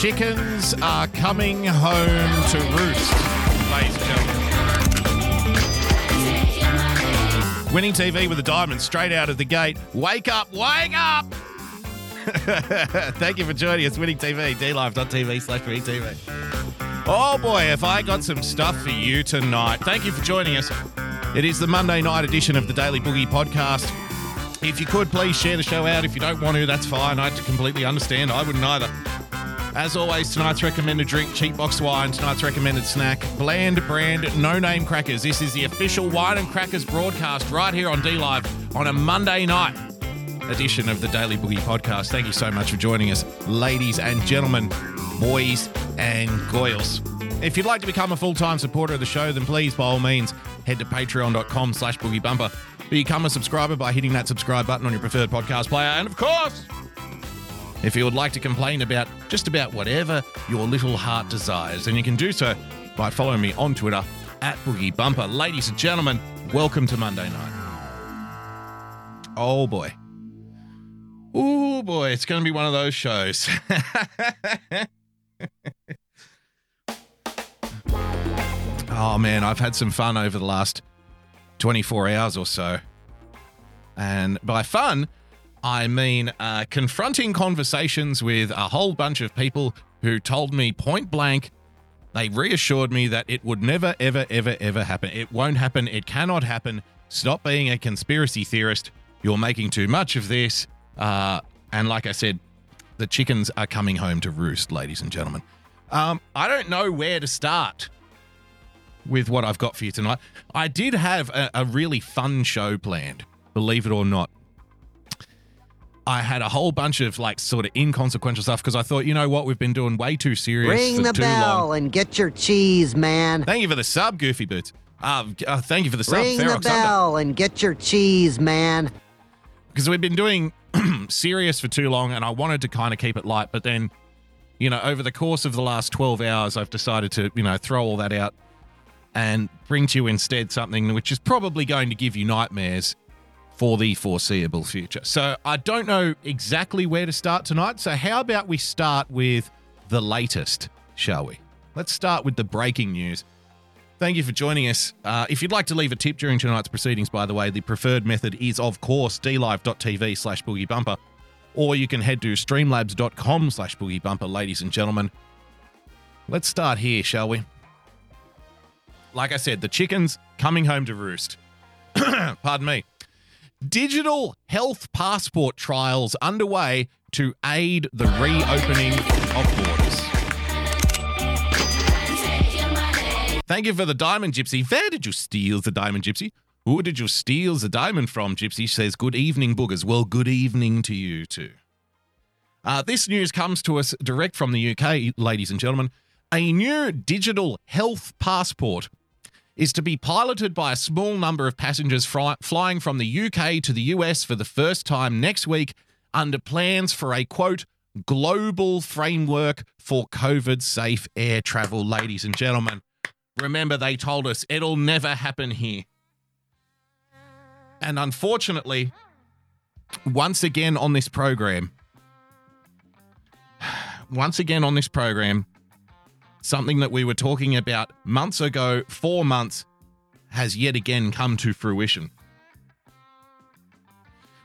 Chickens are coming home to roost, ladies and gentlemen. Winning TV with a diamond straight out of the gate. Wake up, wake up! Thank you for joining us, Winning TV, dlive.tv slash TV. Oh boy, have I got some stuff for you tonight. Thank you for joining us. It is the Monday night edition of the Daily Boogie podcast. If you could, please share the show out. If you don't want to, that's fine. I completely understand. I wouldn't either. As always, tonight's recommended drink, cheap box wine. Tonight's recommended snack, bland brand, no name crackers. This is the official wine and crackers broadcast right here on D Live on a Monday night edition of the Daily Boogie podcast. Thank you so much for joining us, ladies and gentlemen, boys and girls. If you'd like to become a full-time supporter of the show, then please, by all means, head to patreon.com slash boogiebumper. Become a subscriber by hitting that subscribe button on your preferred podcast player. And of course, if you would like to complain about just about whatever your little heart desires, then you can do so by following me on Twitter at Boogie Bumper. Ladies and gentlemen, welcome to Monday night. Oh boy. Oh boy, it's going to be one of those shows. oh man, I've had some fun over the last 24 hours or so. And by fun, I mean uh, confronting conversations with a whole bunch of people who told me point blank, they reassured me that it would never, ever, ever, ever happen. It won't happen. It cannot happen. Stop being a conspiracy theorist. You're making too much of this. Uh, and like I said, the chickens are coming home to roost, ladies and gentlemen. Um, I don't know where to start with what I've got for you tonight. I did have a, a really fun show planned, believe it or not. I had a whole bunch of like sort of inconsequential stuff because I thought, you know what, we've been doing way too serious Ring for the too bell long. and get your cheese, man. Thank you for the sub, Goofy Boots. Uh, uh, thank you for the sub, Ring the Ferox Under. bell and get your cheese, man. because we've been doing serious for too long and I wanted to kind of keep it light, but then, you know, over the course of the last 12 hours, I've decided to, you know, throw all that out and bring to you instead something which is probably going to give you nightmares for the foreseeable future. So I don't know exactly where to start tonight. So how about we start with the latest, shall we? Let's start with the breaking news. Thank you for joining us. Uh, if you'd like to leave a tip during tonight's proceedings, by the way, the preferred method is, of course, dlive.tv slash boogiebumper, or you can head to streamlabs.com slash boogiebumper, ladies and gentlemen. Let's start here, shall we? Like I said, the chickens coming home to roost. Pardon me. Digital health passport trials underway to aid the reopening of borders. Thank you for the diamond, Gypsy. Where did you steal the diamond, Gypsy? Who did you steal the diamond from? Gypsy says, Good evening, boogers. Well, good evening to you too. Uh, this news comes to us direct from the UK, ladies and gentlemen. A new digital health passport is to be piloted by a small number of passengers fly- flying from the UK to the US for the first time next week under plans for a quote, global framework for COVID safe air travel, ladies and gentlemen. Remember, they told us it'll never happen here. And unfortunately, once again on this program, once again on this program, something that we were talking about months ago, four months, has yet again come to fruition.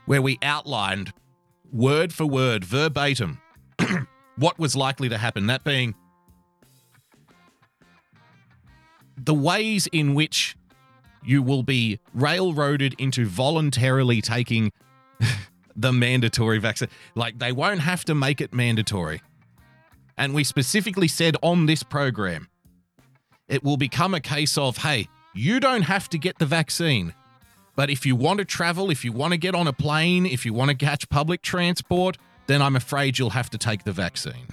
Where we outlined word for word, verbatim, what was likely to happen. That being the ways in which you will be railroaded into voluntarily taking the mandatory vaccine. Like, they won't have to make it mandatory. And we specifically said on this program, it will become a case of hey, you don't have to get the vaccine. But if you want to travel, if you want to get on a plane, if you want to catch public transport, then I'm afraid you'll have to take the vaccine.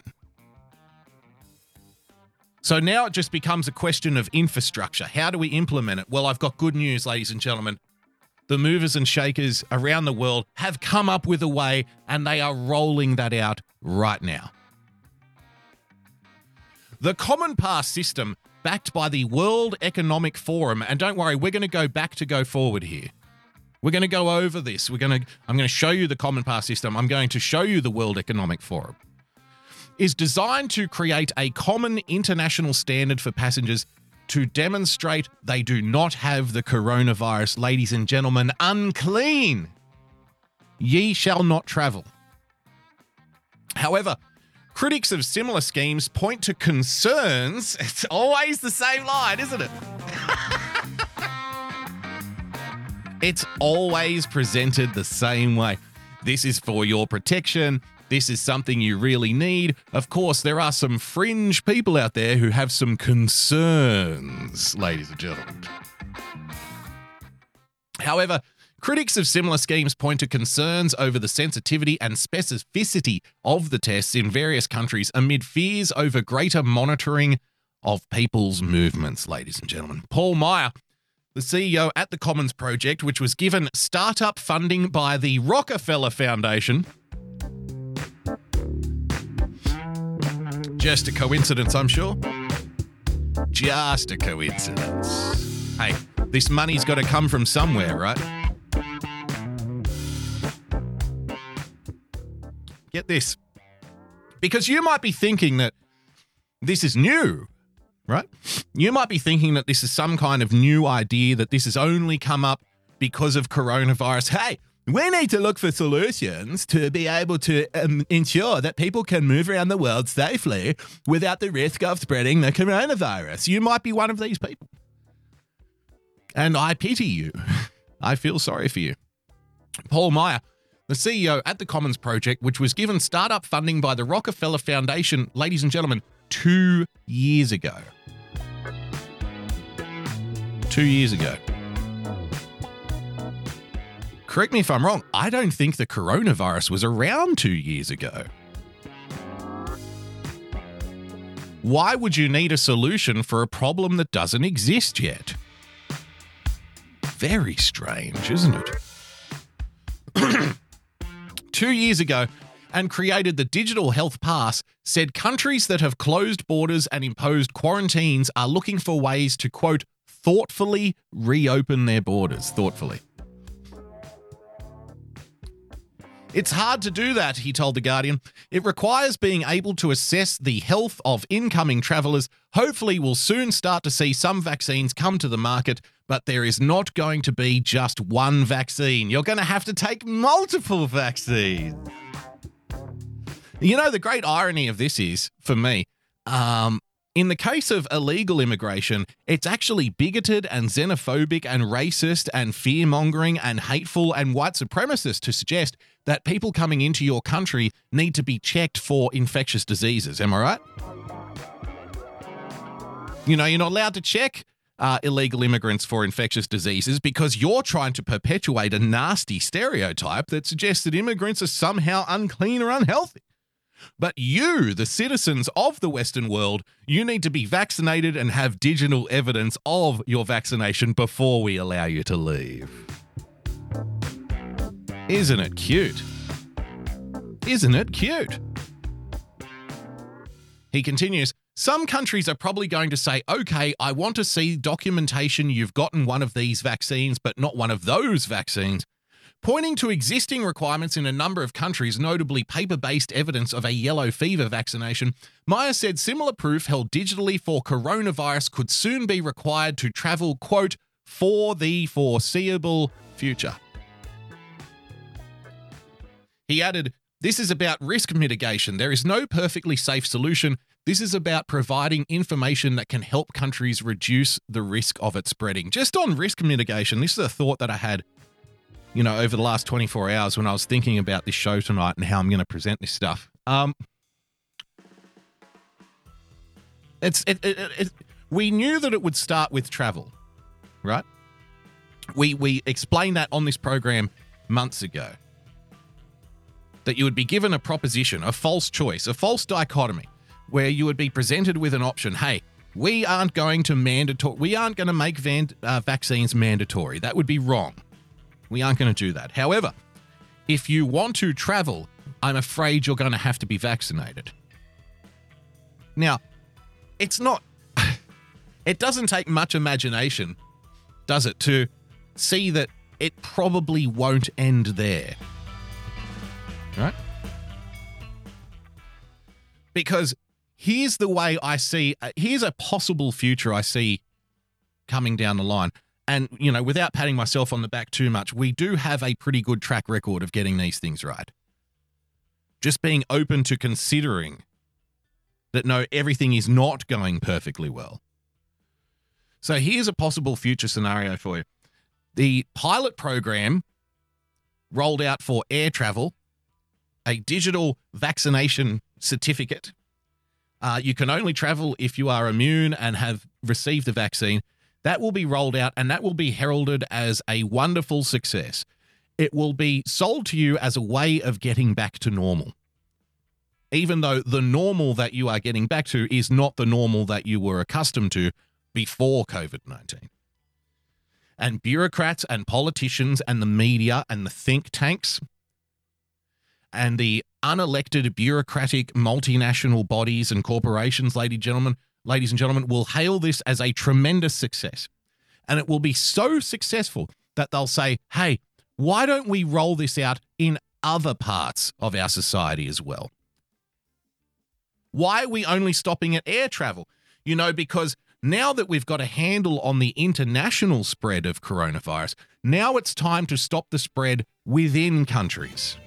So now it just becomes a question of infrastructure. How do we implement it? Well, I've got good news, ladies and gentlemen. The movers and shakers around the world have come up with a way and they are rolling that out right now. The Common Pass system, backed by the World Economic Forum, and don't worry, we're going to go back to go forward here. We're going to go over this. We're going to I'm going to show you the Common Pass system. I'm going to show you the World Economic Forum. Is designed to create a common international standard for passengers to demonstrate they do not have the coronavirus. Ladies and gentlemen, unclean. Ye shall not travel. However, critics of similar schemes point to concerns. It's always the same line, isn't it? it's always presented the same way. This is for your protection. This is something you really need. Of course, there are some fringe people out there who have some concerns, ladies and gentlemen. However, critics of similar schemes point to concerns over the sensitivity and specificity of the tests in various countries amid fears over greater monitoring of people's movements, ladies and gentlemen. Paul Meyer, the CEO at the Commons Project, which was given startup funding by the Rockefeller Foundation, Just a coincidence, I'm sure. Just a coincidence. Hey, this money's got to come from somewhere, right? Get this. Because you might be thinking that this is new, right? You might be thinking that this is some kind of new idea, that this has only come up because of coronavirus. Hey, we need to look for solutions to be able to um, ensure that people can move around the world safely without the risk of spreading the coronavirus. You might be one of these people. And I pity you. I feel sorry for you. Paul Meyer, the CEO at the Commons Project, which was given startup funding by the Rockefeller Foundation, ladies and gentlemen, two years ago. Two years ago correct me if I'm wrong, I don't think the coronavirus was around two years ago. Why would you need a solution for a problem that doesn't exist yet? Very strange, isn't it? Two years ago, and created the Digital Health Pass, said countries that have closed borders and imposed quarantines are looking for ways to, quote, thoughtfully reopen their borders. Thoughtfully. It's hard to do that, he told The Guardian. It requires being able to assess the health of incoming travellers. Hopefully, we'll soon start to see some vaccines come to the market, but there is not going to be just one vaccine. You're going to have to take multiple vaccines. You know, the great irony of this is, for me, um, in the case of illegal immigration, it's actually bigoted and xenophobic and racist and fear mongering and hateful and white supremacist to suggest that people coming into your country need to be checked for infectious diseases. Am I right? You know, you're not allowed to check uh, illegal immigrants for infectious diseases because you're trying to perpetuate a nasty stereotype that suggests that immigrants are somehow unclean or unhealthy. But you, the citizens of the Western world, you need to be vaccinated and have digital evidence of your vaccination before we allow you to leave. Isn't it cute? Isn't it cute? He continues Some countries are probably going to say, okay, I want to see documentation you've gotten one of these vaccines, but not one of those vaccines. Pointing to existing requirements in a number of countries, notably paper based evidence of a yellow fever vaccination, Meyer said similar proof held digitally for coronavirus could soon be required to travel, quote, for the foreseeable future. He added, This is about risk mitigation. There is no perfectly safe solution. This is about providing information that can help countries reduce the risk of it spreading. Just on risk mitigation, this is a thought that I had you know, over the last 24 hours when I was thinking about this show tonight and how I'm going to present this stuff. Um, it's it, it, it, we knew that it would start with travel, right? We we explained that on this program months ago. That you would be given a proposition, a false choice, a false dichotomy, where you would be presented with an option. Hey, we aren't going to mandatory. We aren't going to make van, uh, vaccines mandatory. That would be wrong. We aren't going to do that. However, if you want to travel, I'm afraid you're going to have to be vaccinated. Now, it's not. It doesn't take much imagination, does it, to see that it probably won't end there. Right? Because here's the way I see, uh, here's a possible future I see coming down the line. And, you know, without patting myself on the back too much, we do have a pretty good track record of getting these things right. Just being open to considering that no, everything is not going perfectly well. So here's a possible future scenario for you. The pilot program rolled out for air travel a digital vaccination certificate. Uh, you can only travel if you are immune and have received the vaccine. That will be rolled out and that will be heralded as a wonderful success. It will be sold to you as a way of getting back to normal. Even though the normal that you are getting back to is not the normal that you were accustomed to before COVID 19. And bureaucrats and politicians and the media and the think tanks and the unelected bureaucratic multinational bodies and corporations, ladies and gentlemen, ladies and gentlemen, will hail this as a tremendous success. And it will be so successful that they'll say, hey, why don't we roll this out in other parts of our society as well? Why are we only stopping at air travel? You know, because now that we've got a handle on the international spread of coronavirus, now it's time to stop the spread within countries.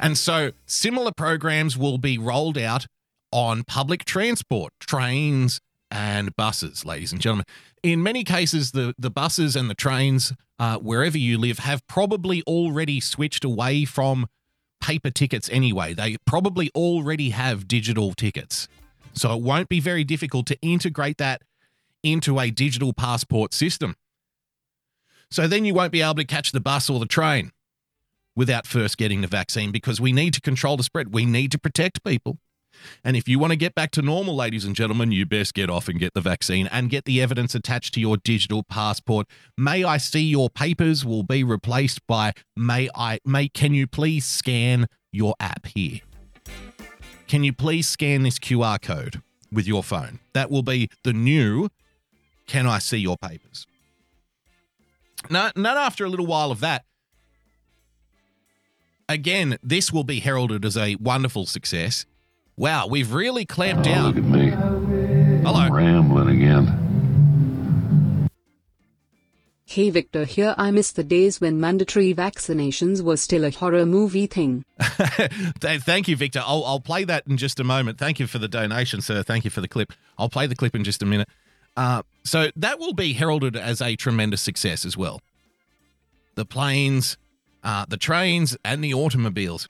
And so similar programs will be rolled out on public transport, trains, and buses, ladies and gentlemen. In many cases, the, the buses and the trains, uh, wherever you live, have probably already switched away from paper tickets anyway. They probably already have digital tickets. So it won't be very difficult to integrate that into a digital passport system. So then you won't be able to catch the bus or the train without first getting the vaccine because we need to control the spread. We need to protect people. And if you want to get back to normal, ladies and gentlemen, you best get off and get the vaccine and get the evidence attached to your digital passport. May I see your papers will be replaced by may I may can you please scan your app here? Can you please scan this QR code with your phone? That will be the new can I see your papers? Not, not after a little while of that, again, this will be heralded as a wonderful success. Wow, we've really clamped Oh, down. look at me. Hello. I'm rambling again. Hey Victor here I miss the days when mandatory vaccinations was still a horror movie thing. Thank you, Victor. I'll, I'll play that in just a moment. Thank you for the donation, sir. Thank you for the clip. I'll play the clip in just a minute. Uh, so that will be heralded as a tremendous success as well. The planes, uh, the trains, and the automobiles.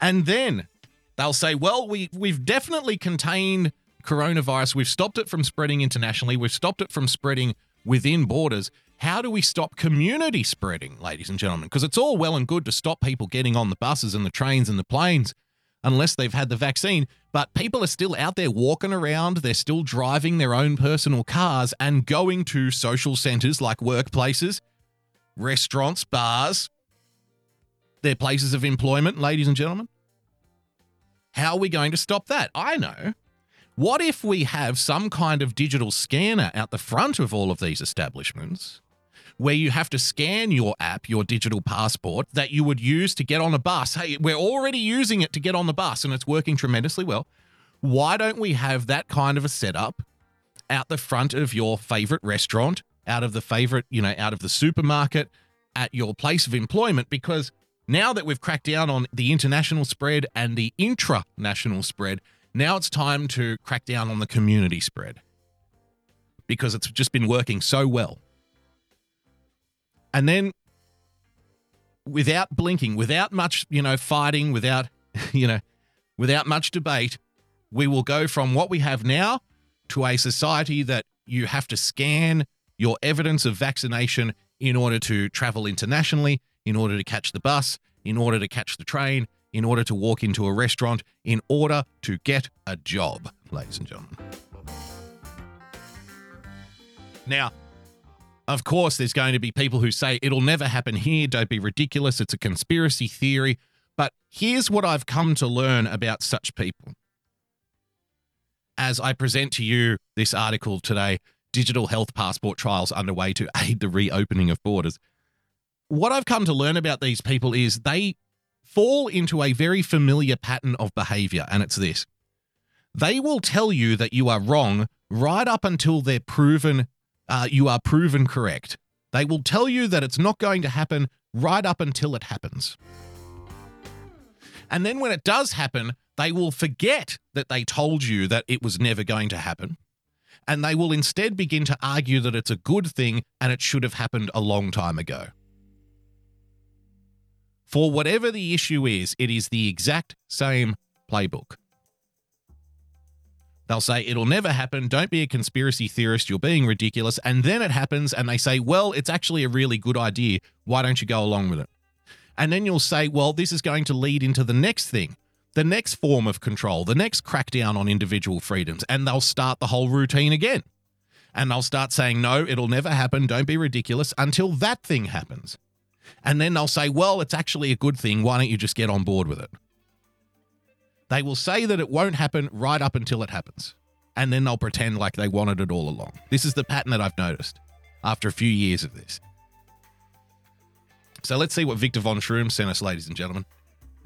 And then they'll say, well, we, we've definitely contained coronavirus. We've stopped it from spreading internationally. We've stopped it from spreading within borders. How do we stop community spreading, ladies and gentlemen? Because it's all well and good to stop people getting on the buses and the trains and the planes unless they've had the vaccine. But people are still out there walking around. They're still driving their own personal cars and going to social centers like workplaces, restaurants, bars, their places of employment, ladies and gentlemen. How are we going to stop that? I know. What if we have some kind of digital scanner out the front of all of these establishments where you have to scan your app, your digital passport that you would use to get on a bus? Hey, we're already using it to get on the bus and it's working tremendously well. Why don't we have that kind of a setup out the front of your favorite restaurant, out of the favorite, you know, out of the supermarket, at your place of employment? Because now that we've cracked down on the international spread and the intra-national spread, now it's time to crack down on the community spread because it's just been working so well. And then without blinking, without much, you know, fighting, without, you know, without much debate, we will go from what we have now to a society that you have to scan your evidence of vaccination in order to travel internationally, in order to catch the bus, in order to catch the train, in order to walk into a restaurant, in order to get a job, ladies and gentlemen. Now, of course, there's going to be people who say it'll never happen here. Don't be ridiculous. It's a conspiracy theory. But here's what I've come to learn about such people. As I present to you this article today digital health passport trials underway to aid the reopening of borders. What I've come to learn about these people is they fall into a very familiar pattern of behavior, and it's this they will tell you that you are wrong right up until they're proven uh, you are proven correct. They will tell you that it's not going to happen right up until it happens. And then when it does happen, they will forget that they told you that it was never going to happen. And they will instead begin to argue that it's a good thing and it should have happened a long time ago. For whatever the issue is, it is the exact same playbook. They'll say, it'll never happen. Don't be a conspiracy theorist. You're being ridiculous. And then it happens, and they say, well, it's actually a really good idea. Why don't you go along with it? And then you'll say, well, this is going to lead into the next thing, the next form of control, the next crackdown on individual freedoms. And they'll start the whole routine again. And they'll start saying, no, it'll never happen. Don't be ridiculous until that thing happens. And then they'll say, well, it's actually a good thing. Why don't you just get on board with it? They will say that it won't happen right up until it happens. And then they'll pretend like they wanted it all along. This is the pattern that I've noticed after a few years of this. So let's see what Victor von Schroom sent us, ladies and gentlemen.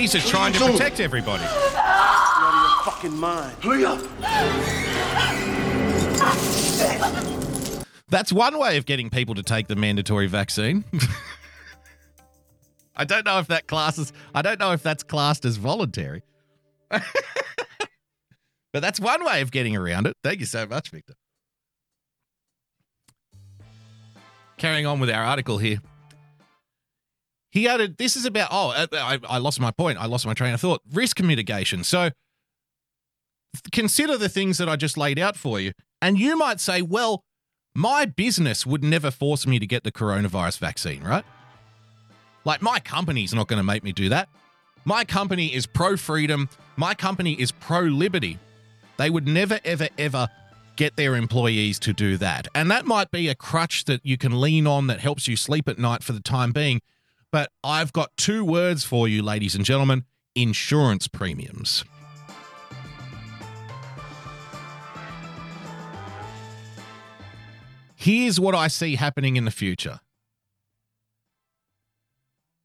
He's just trying to protect everybody. Out of your fucking mind. That's one way of getting people to take the mandatory vaccine. I don't know if that classes I don't know if that's classed as voluntary. but that's one way of getting around it. Thank you so much, Victor. Carrying on with our article here. He added, this is about, oh, uh, I, I lost my point. I lost my train of thought. Risk mitigation. So consider the things that I just laid out for you. And you might say, well, my business would never force me to get the coronavirus vaccine, right? Like, my company's not going to make me do that. My company is pro freedom. My company is pro liberty. They would never, ever, ever get their employees to do that. And that might be a crutch that you can lean on that helps you sleep at night for the time being. But I've got two words for you, ladies and gentlemen insurance premiums. Here's what I see happening in the future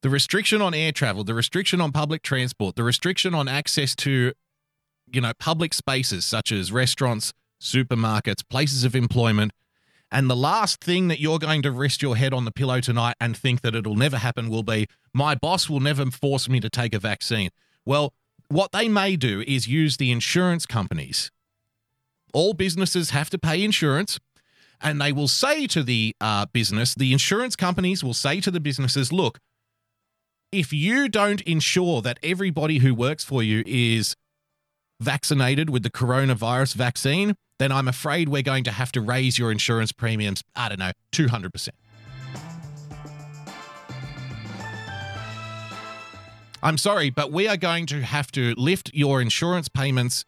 the restriction on air travel, the restriction on public transport, the restriction on access to, you know, public spaces such as restaurants, supermarkets, places of employment. And the last thing that you're going to rest your head on the pillow tonight and think that it'll never happen will be my boss will never force me to take a vaccine. Well, what they may do is use the insurance companies. All businesses have to pay insurance, and they will say to the uh, business, the insurance companies will say to the businesses, look, if you don't ensure that everybody who works for you is vaccinated with the coronavirus vaccine, then I'm afraid we're going to have to raise your insurance premiums, I don't know, 200%. I'm sorry, but we are going to have to lift your insurance payments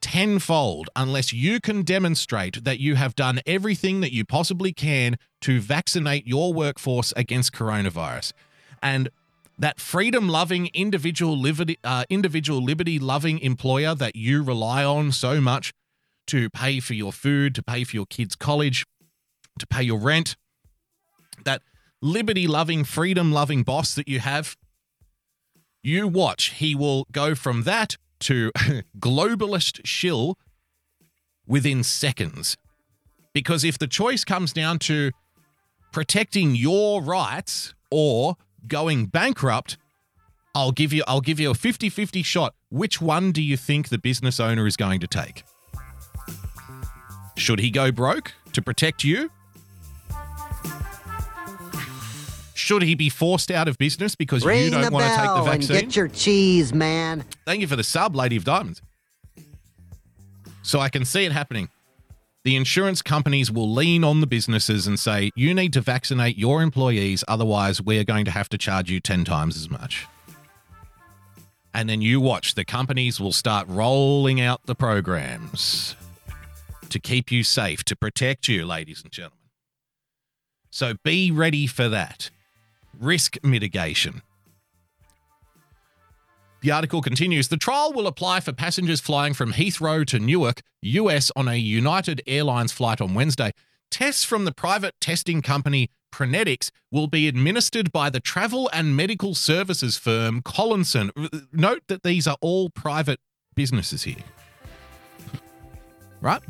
tenfold unless you can demonstrate that you have done everything that you possibly can to vaccinate your workforce against coronavirus. And that freedom loving individual liberty uh, individual liberty loving employer that you rely on so much to pay for your food to pay for your kids college to pay your rent that liberty loving freedom loving boss that you have You watch, he will go from that to globalist shill within seconds. Because if the choice comes down to protecting your rights or going bankrupt, I'll give you I'll give you a 50-50 shot. Which one do you think the business owner is going to take? Should he go broke to protect you? Should he be forced out of business because you don't want to take the bell and vaccine? get your cheese, man. Thank you for the sub, Lady of Diamonds. So I can see it happening. The insurance companies will lean on the businesses and say, you need to vaccinate your employees, otherwise, we're going to have to charge you 10 times as much. And then you watch, the companies will start rolling out the programs to keep you safe, to protect you, ladies and gentlemen. So be ready for that. Risk mitigation. The article continues The trial will apply for passengers flying from Heathrow to Newark, US, on a United Airlines flight on Wednesday. Tests from the private testing company Prenetics will be administered by the travel and medical services firm Collinson. Uh, note that these are all private businesses here. Right?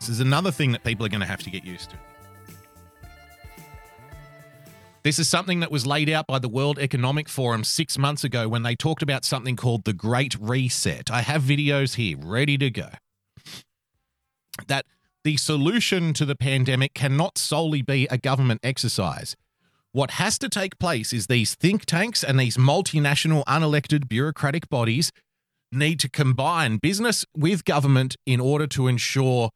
This is another thing that people are going to have to get used to. This is something that was laid out by the World Economic Forum six months ago when they talked about something called the Great Reset. I have videos here ready to go. That the solution to the pandemic cannot solely be a government exercise. What has to take place is these think tanks and these multinational unelected bureaucratic bodies need to combine business with government in order to ensure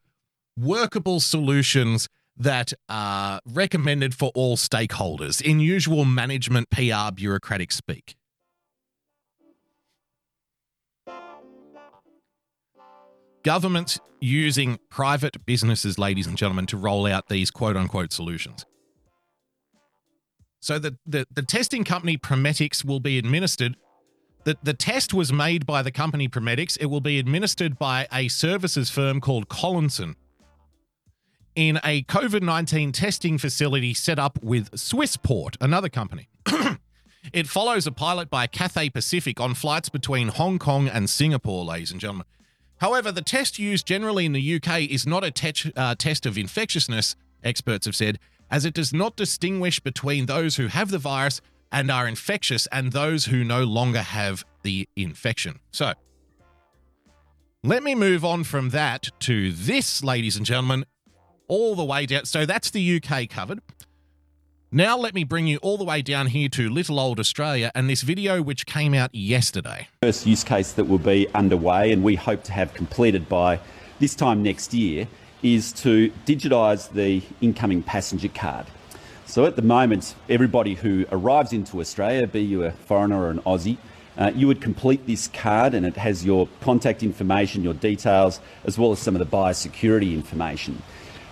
workable solutions that are recommended for all stakeholders in usual management PR bureaucratic speak. Governments using private businesses, ladies and gentlemen, to roll out these quote unquote solutions. So the, the, the testing company Prometics will be administered. The, the test was made by the company Prometics. It will be administered by a services firm called Collinson in a COVID 19 testing facility set up with Swissport, another company. it follows a pilot by Cathay Pacific on flights between Hong Kong and Singapore, ladies and gentlemen. However, the test used generally in the UK is not a te- uh, test of infectiousness, experts have said, as it does not distinguish between those who have the virus and are infectious and those who no longer have the infection. So, let me move on from that to this, ladies and gentlemen, all the way down. So that's the UK covered. Now let me bring you all the way down here to little old Australia and this video which came out yesterday. First use case that will be underway and we hope to have completed by this time next year is to digitise the incoming passenger card. So at the moment, everybody who arrives into Australia, be you a foreigner or an Aussie, uh, you would complete this card and it has your contact information, your details, as well as some of the biosecurity information.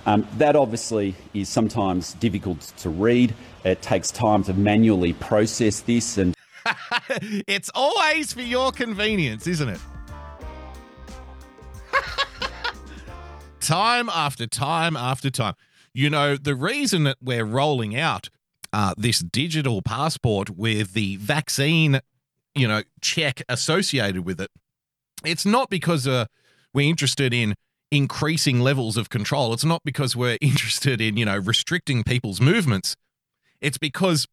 Um, that obviously is sometimes difficult to read. It takes time to manually process this, and it's always for your convenience, isn't it? time after time after time. You know, the reason that we're rolling out uh, this digital passport with the vaccine, you know, check associated with it, it's not because uh, we're interested in increasing levels of control. It's not because we're interested in, you know, restricting people's movements. It's because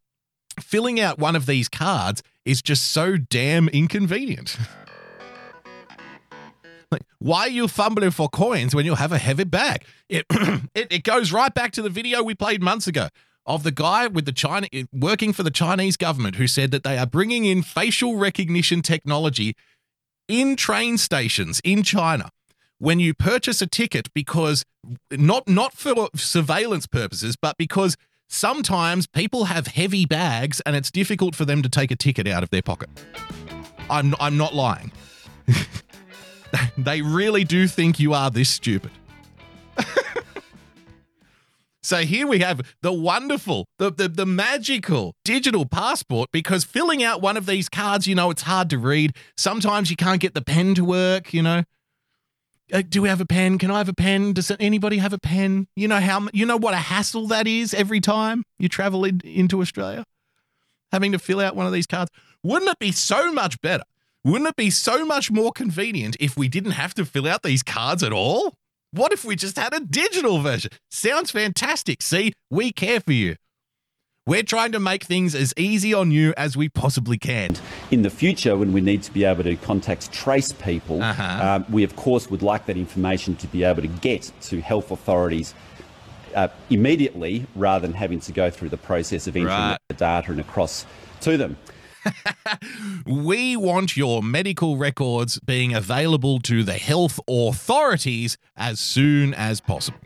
filling out one of these cards is just so damn inconvenient. like, why are you fumbling for coins when you have a heavy bag? It, it it goes right back to the video we played months ago of the guy with the China eh, working for the Chinese government who said that they are bringing in facial recognition technology in train stations in China when you purchase a ticket because not not for surveillance purposes but because sometimes people have heavy bags and it's difficult for them to take a ticket out of their pocket. I'm I'm not lying. they really do think you are this stupid. so here we have the wonderful, the, the the magical digital passport because filling out one of these cards, you know, it's hard to read. Sometimes you can't get the pen to work, you know uh, do we have a pen? Can I have a pen? Does anybody have a pen? You know how you know what a hassle that is every time you travel in, into Australia, having to fill out one of these cards. Wouldn't it be so much better? Wouldn't it be so much more convenient if we didn't have to fill out these cards at all? What if we just had a digital version? Sounds fantastic. See, we care for you. We're trying to make things as easy on you as we possibly can. In the future, when we need to be able to contact trace people, Uh-huh. um, we of course would like that information to be able to get to health authorities uh, immediately rather than having to go through the process of entering Right. the data and across to them. We want your medical records being available to the health authorities as soon as possible.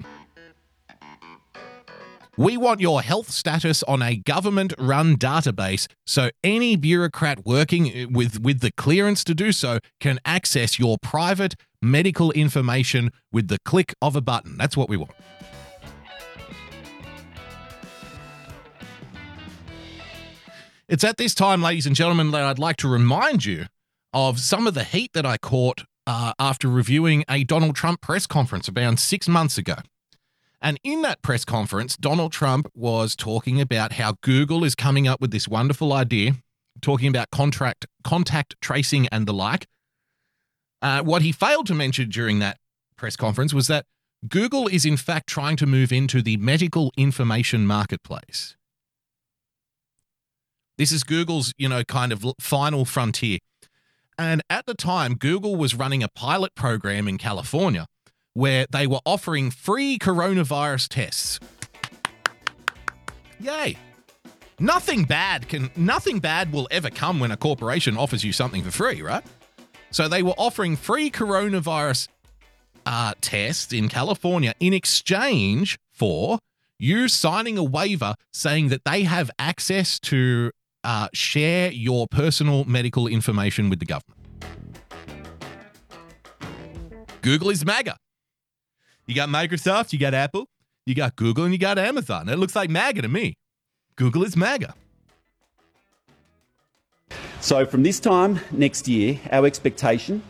We want your health status on a government run database so any bureaucrat working with, with the clearance to do so can access your private medical information with the click of a button. That's what we want. It's at this time, ladies and gentlemen, that I'd like to remind you of some of the heat that I caught uh, after reviewing a Donald Trump press conference about six months ago. And in that press conference, Donald Trump was talking about how Google is coming up with this wonderful idea, talking about contract contact tracing and the like. Uh, what he failed to mention during that press conference was that Google is in fact trying to move into the medical information marketplace. This is Google's, you know, kind of final frontier. And at the time, Google was running a pilot program in California where they were offering free coronavirus tests. Yay. Nothing bad can nothing bad will ever come when a corporation offers you something for free, right? So they were offering free coronavirus uh, tests in California in exchange for you signing a waiver saying that they have access to uh, share your personal medical information with the government. Google is MAGA. You got Microsoft, you got Apple, you got Google, and you got Amazon. It looks like MAGA to me. Google is MAGA. So from this time next year, our expectation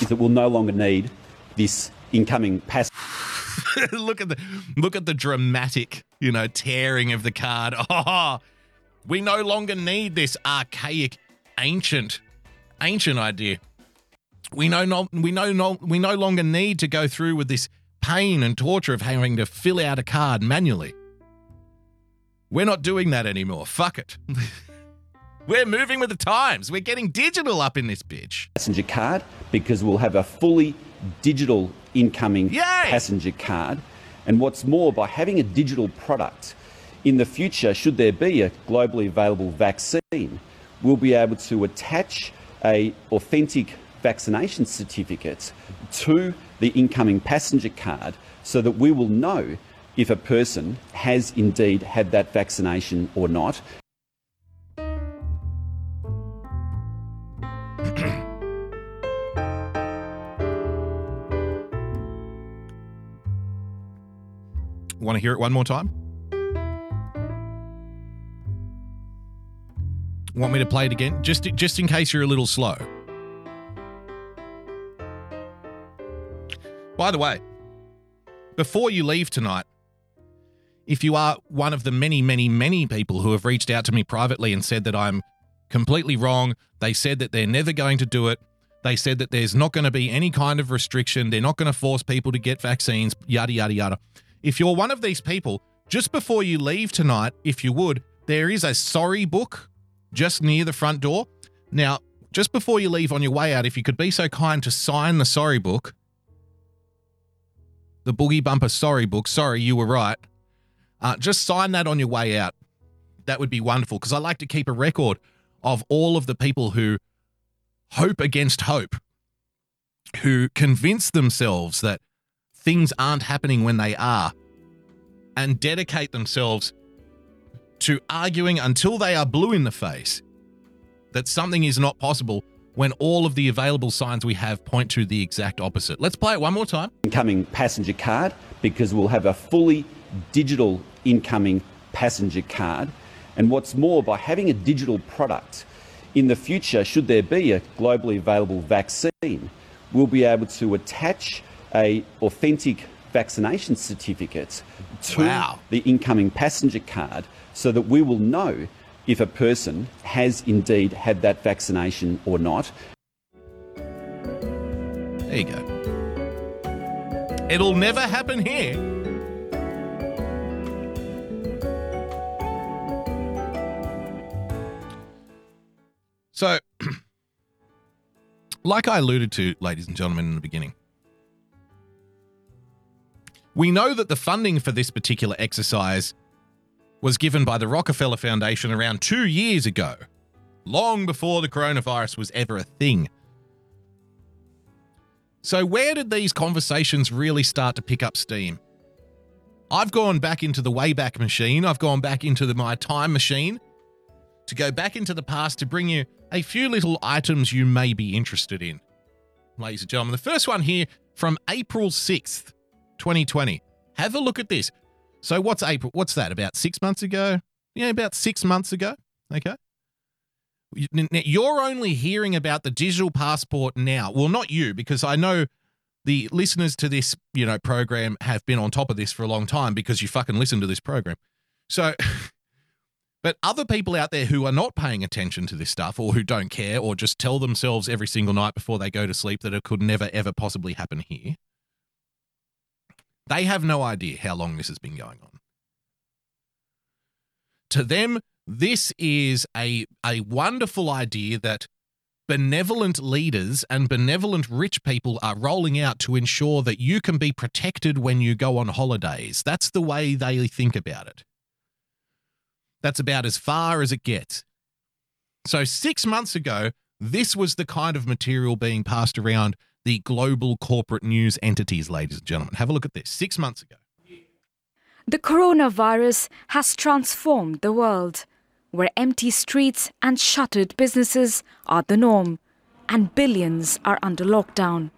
is that we'll no longer need this incoming pass. look at the look at the dramatic, you know, tearing of the card. Oh, we no longer need this archaic, ancient, ancient idea. We no, no we no, no we no longer need to go through with this pain and torture of having to fill out a card manually. We're not doing that anymore. Fuck it. We're moving with the times. We're getting digital up in this bitch. passenger card because we'll have a fully digital incoming Yay! passenger card. And what's more, by having a digital product, in the future, should there be a globally available vaccine, we'll be able to attach a authentic vaccination certificate to the incoming passenger card so that we will know if a person has indeed had that vaccination or not. Want to hear it one more time? Want me to play it again? Just just in case you're a little slow. By the way, before you leave tonight, if you are one of the many, many, many people who have reached out to me privately and said that I'm completely wrong, they said that they're never going to do it. They said that there's not going to be any kind of restriction. They're not going to force people to get vaccines, yada, yada, yada. If you're one of these people, just before you leave tonight, if you would, there is a sorry book just near the front door. Now, just before you leave on your way out, if you could be so kind to sign the sorry book, the Boogie Bumper sorry book, sorry, you were right. Uh, just sign that on your way out. That would be wonderful because I like to keep a record of all of the people who hope against hope, who convince themselves that things aren't happening when they are, and dedicate themselves to arguing until they are blue in the face that something is not possible when all of the available signs we have point to the exact opposite. Let's play it one more time. incoming passenger card because we'll have a fully digital incoming passenger card. And what's more, by having a digital product, in the future, should there be a globally available vaccine, we'll be able to attach a authentic vaccination certificate to Wow. the incoming passenger card so that we will know if a person has indeed had that vaccination or not. There you go. It'll never happen here. So, like I alluded to, ladies and gentlemen, in the beginning, we know that the funding for this particular exercise was given by the Rockefeller Foundation around two years ago, long before the coronavirus was ever a thing. So, where did these conversations really start to pick up steam? I've gone back into the Wayback Machine, I've gone back into the, my time machine to go back into the past to bring you a few little items you may be interested in. Ladies and gentlemen, the first one here from April 6th, 2020. Have a look at this. So what's April? What's that? About six months ago? Yeah, about six months ago. Okay. You're only hearing about the digital passport now. Well, not you, because I know the listeners to this, you know, program have been on top of this for a long time because you fucking listen to this program. So, but other people out there who are not paying attention to this stuff or who don't care or just tell themselves every single night before they go to sleep that it could never ever possibly happen here they have no idea how long this has been going on. To them, this is a, a wonderful idea that benevolent leaders and benevolent rich people are rolling out to ensure that you can be protected when you go on holidays. That's the way they think about it. That's about as far as it gets. So, six months ago, this was the kind of material being passed around the global corporate news entities, ladies and gentlemen. Have a look at this. Six months ago. The coronavirus has transformed the world, where empty streets and shuttered businesses are the norm, and billions are under lockdown.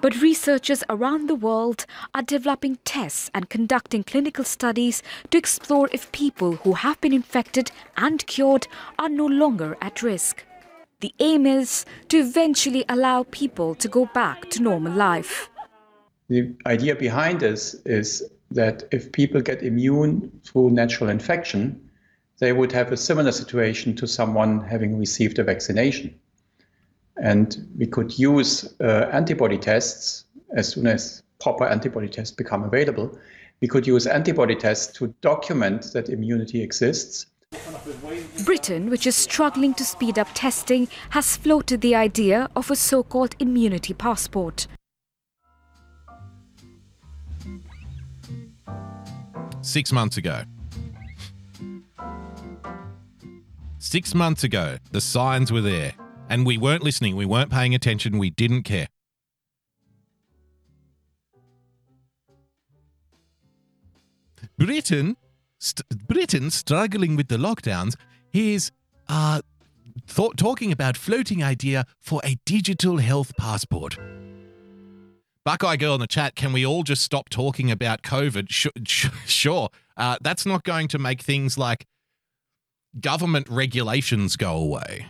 But researchers around the world are developing tests and conducting clinical studies to explore if people who have been infected and cured are no longer at risk. The aim is to eventually allow people to go back to normal life. The idea behind this is that if people get immune through natural infection, they would have a similar situation to someone having received a vaccination. And we could use uh, antibody tests as soon as proper antibody tests become available. We could use antibody tests to document that immunity exists Britain, which is struggling to speed up testing, has floated the idea of a so called immunity passport. Six months ago. Six months ago, the signs were there, and we weren't listening, we weren't paying attention, we didn't care. Britain st- Britain struggling with the lockdowns, he's uh, th- talking about floating idea for a digital health passport. Buckeye girl in the chat, can we all just stop talking about COVID? Sh- sh- sure. Uh, that's not going to make things like government regulations go away.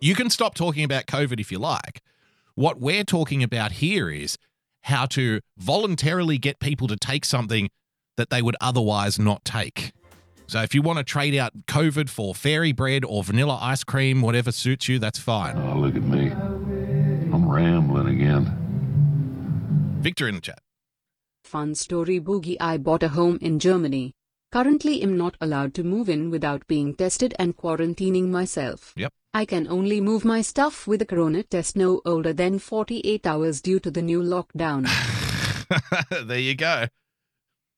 You can stop talking about COVID if you like. What we're talking about here is how to voluntarily get people to take something that they would otherwise not take. So if you want to trade out COVID for fairy bread or vanilla ice cream, whatever suits you, that's fine. Oh, look at me. I'm rambling again. Victor in the chat. Fun story Boogie I bought a home in Germany. Currently am not allowed to move in without being tested and quarantining myself. Yep. I can only move my stuff with a corona test no older than 48 hours due to the new lockdown. there you go.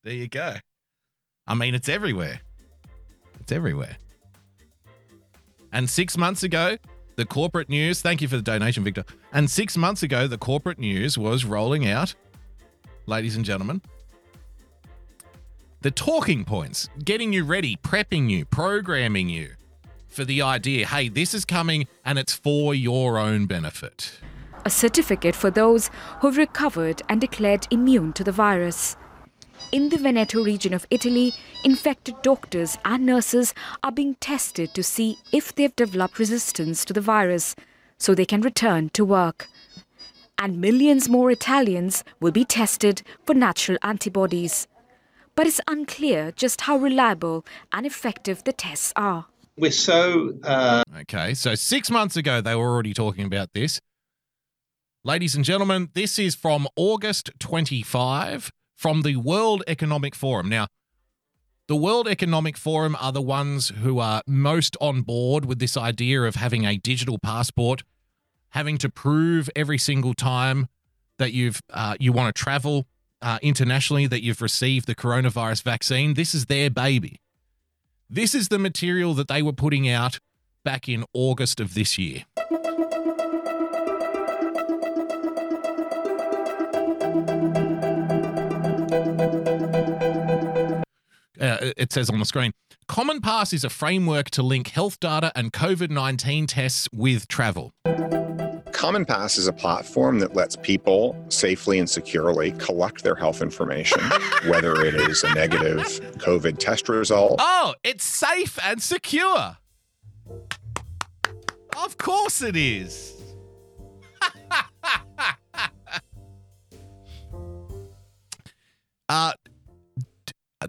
There you go. I mean, it's everywhere. It's everywhere. And six months ago, the corporate news, thank you for the donation, Victor. And six months ago, the corporate news was rolling out, ladies and gentlemen, the talking points, getting you ready, prepping you, programming you for the idea hey, this is coming and it's for your own benefit. A certificate for those who've recovered and declared immune to the virus. In the Veneto region of Italy, infected doctors and nurses are being tested to see if they've developed resistance to the virus so they can return to work. And millions more Italians will be tested for natural antibodies. but it's unclear just how reliable and effective the tests are. We're so. Uh... Okay, so six months ago, they were already talking about this. Ladies and gentlemen, this is from August 25 from the World Economic Forum. Now, the World Economic Forum are the ones who are most on board with this idea of having a digital passport, having to prove every single time that you've uh, you want to travel uh, internationally that you've received the coronavirus vaccine. This is their baby. This is the material that they were putting out back in August of this year. Uh, it says on the screen Common Pass is a framework to link health data and COVID 19 tests with travel. Common Pass is a platform that lets people safely and securely collect their health information, whether it is a negative COVID test result. Oh, it's safe and secure. Of course it is. uh,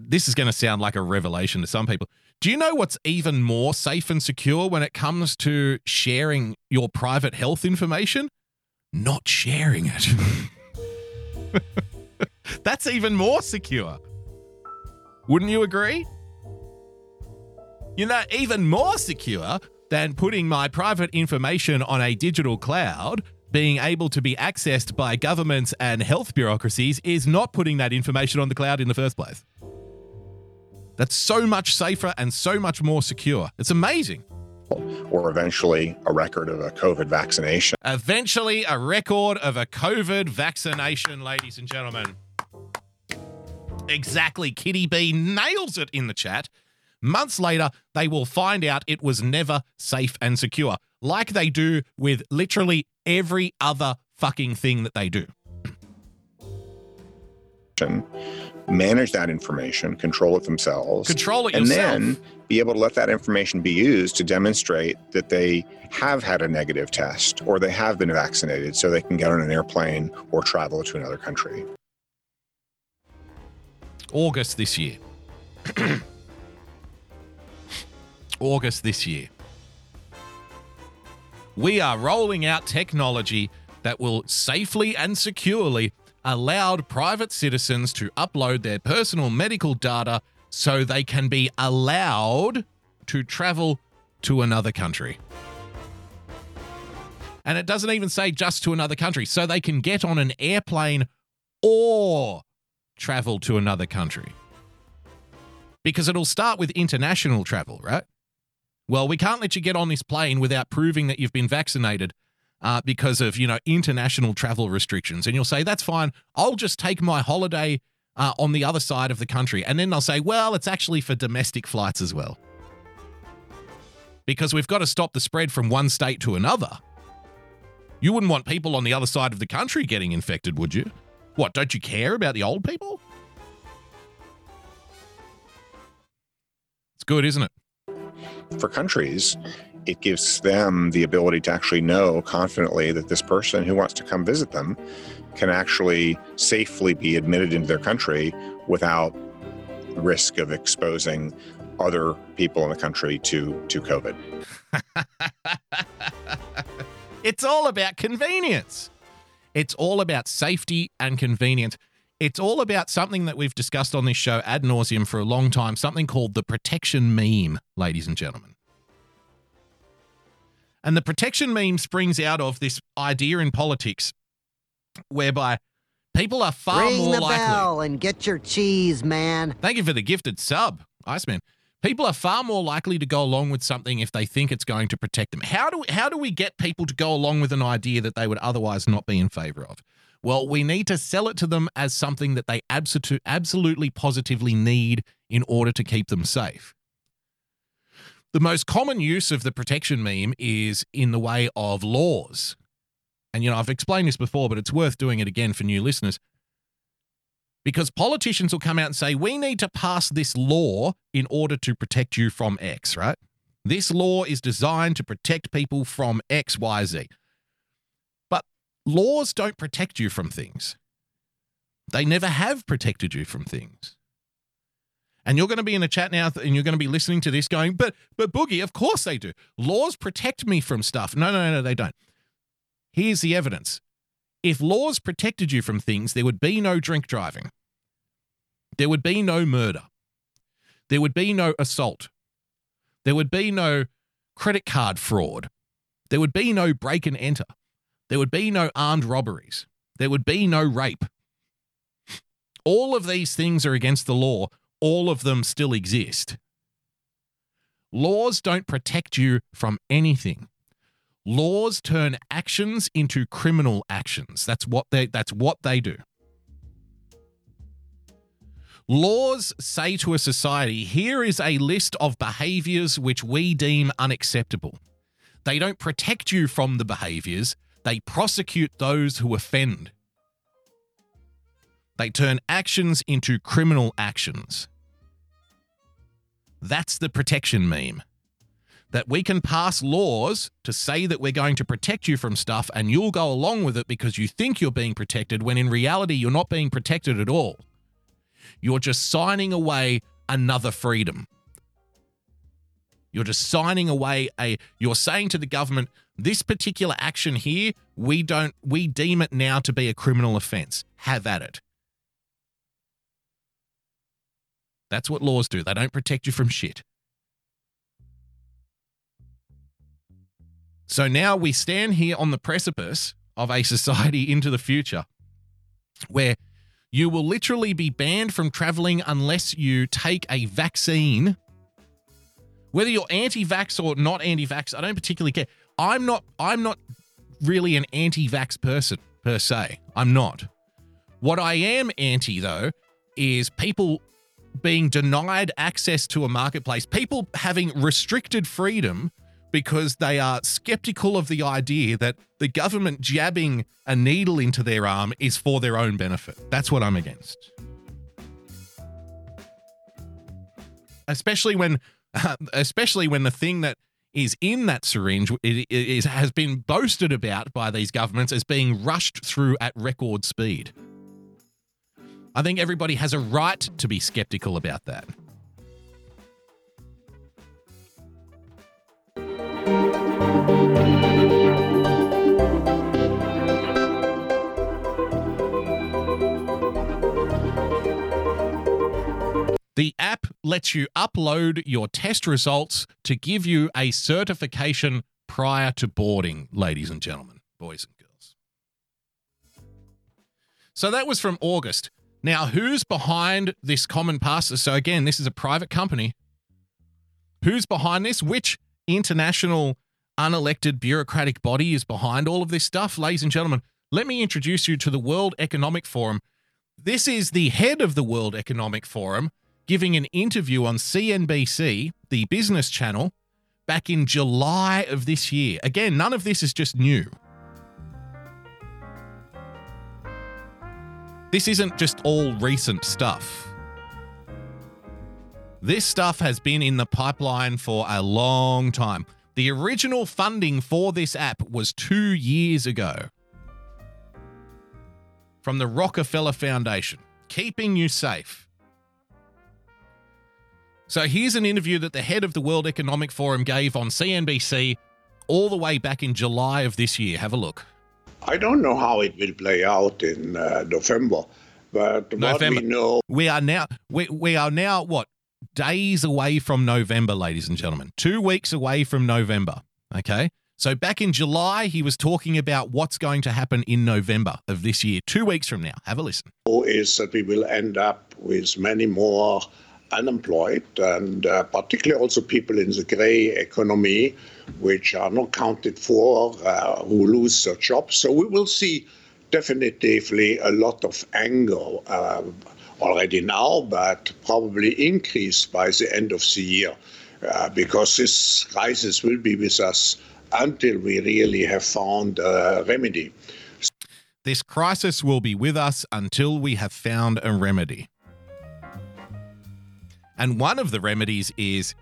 this is going to sound like a revelation to some people. Do you know what's even more safe and secure when it comes to sharing your private health information? Not sharing it. That's even more secure. Wouldn't you agree? You know, even more secure than putting my private information on a digital cloud, being able to be accessed by governments and health bureaucracies, is not putting that information on the cloud in the first place. That's so much safer and so much more secure. It's amazing. Or eventually a record of a COVID vaccination. Eventually, a record of a COVID vaccination, ladies and gentlemen. Exactly. Kitty B nails it in the chat. Months later, they will find out it was never safe and secure, like they do with literally every other fucking thing that they do manage that information, control it themselves, control it and yourself. then be able to let that information be used to demonstrate that they have had a negative test or they have been vaccinated, so they can get on an airplane or travel to another country. August this year. August this year. We are rolling out technology that will safely and securely allowed private citizens to upload their personal medical data so they can be allowed to travel to another country. And it doesn't even say just to another country, so they can get on an airplane or travel to another country. Because it'll start with international travel, right? Well, we can't let you get on this plane without proving that you've been vaccinated uh, because of you know international travel restrictions, and you'll say that's fine. I'll just take my holiday uh, on the other side of the country, and then they'll say, well, it's actually for domestic flights as well, because we've got to stop the spread from one state to another. You wouldn't want people on the other side of the country getting infected, would you? What, don't you care about the old people? It's good, isn't it? For countries, it gives them the ability to actually know confidently that this person who wants to come visit them can actually safely be admitted into their country without risk of exposing other people in the country to to COVID. it's all about convenience. It's all about safety and convenience. It's all about something that we've discussed on this show ad nauseum for a long time, something called the protection meme, ladies and gentlemen. And the protection meme springs out of this idea in politics whereby people are far Ring more the likely. bell and get your cheese, man. Thank you for the gifted sub, Iceman. People are far more likely to go along with something if they think it's going to protect them. How do how do we get people to go along with an idea that they would otherwise not be in favor of? Well, we need to sell it to them as something that they absolute, absolutely positively need in order to keep them safe. The most common use of the protection meme is in the way of laws. And, you know, I've explained this before, but it's worth doing it again for new listeners. Because politicians will come out and say, we need to pass this law in order to protect you from X, right? This law is designed to protect people from X, Y, Z. But laws don't protect you from things, they never have protected you from things. And you're going to be in a chat now and you're going to be listening to this going, but but Boogie, of course they do. Laws protect me from stuff. No, no, no, they don't. Here's the evidence. If laws protected you from things, there would be no drink driving. There would be no murder. There would be no assault. There would be no credit card fraud. There would be no break and enter. There would be no armed robberies. There would be no rape. All of these things are against the law. All of them still exist. Laws don't protect you from anything. Laws turn actions into criminal actions. That's what they that's what they do. Laws say to a society, here is a list of behaviors which we deem unacceptable. They don't protect you from the behaviors, they prosecute those who offend. They turn actions into criminal actions. That's the protection meme. That we can pass laws to say that we're going to protect you from stuff and you'll go along with it because you think you're being protected when in reality you're not being protected at all. You're just signing away another freedom. You're just signing away a you're saying to the government this particular action here we don't we deem it now to be a criminal offense. Have at it. That's what laws do. They don't protect you from shit. So now we stand here on the precipice of a society into the future where you will literally be banned from traveling unless you take a vaccine. Whether you're anti-vax or not anti-vax, I don't particularly care. I'm not I'm not really an anti-vax person per se. I'm not. What I am anti though is people being denied access to a marketplace, people having restricted freedom because they are skeptical of the idea that the government jabbing a needle into their arm is for their own benefit. That's what I'm against. Especially when especially when the thing that is in that syringe has been boasted about by these governments as being rushed through at record speed. I think everybody has a right to be skeptical about that. The app lets you upload your test results to give you a certification prior to boarding, ladies and gentlemen, boys and girls. So that was from August. Now, who's behind this common pass? So, again, this is a private company. Who's behind this? Which international unelected bureaucratic body is behind all of this stuff? Ladies and gentlemen, let me introduce you to the World Economic Forum. This is the head of the World Economic Forum giving an interview on CNBC, the business channel, back in July of this year. Again, none of this is just new. This isn't just all recent stuff. This stuff has been in the pipeline for a long time. The original funding for this app was two years ago from the Rockefeller Foundation, keeping you safe. So here's an interview that the head of the World Economic Forum gave on CNBC all the way back in July of this year. Have a look. I don't know how it will play out in uh, November, but November. what we know We are now we, we are now what days away from November, ladies and gentlemen. Two weeks away from November. Okay. So back in July, he was talking about what's going to happen in November of this year, two weeks from now. Have a listen. is that we will end up with many more unemployed and uh, particularly also people in the gray economy which are not counted for uh, who lose their jobs so we will see definitively a lot of anger uh, already now but probably increased by the end of the year uh, because this crisis will be with us until we really have found a remedy This crisis will be with us until we have found a remedy. And one of the remedies is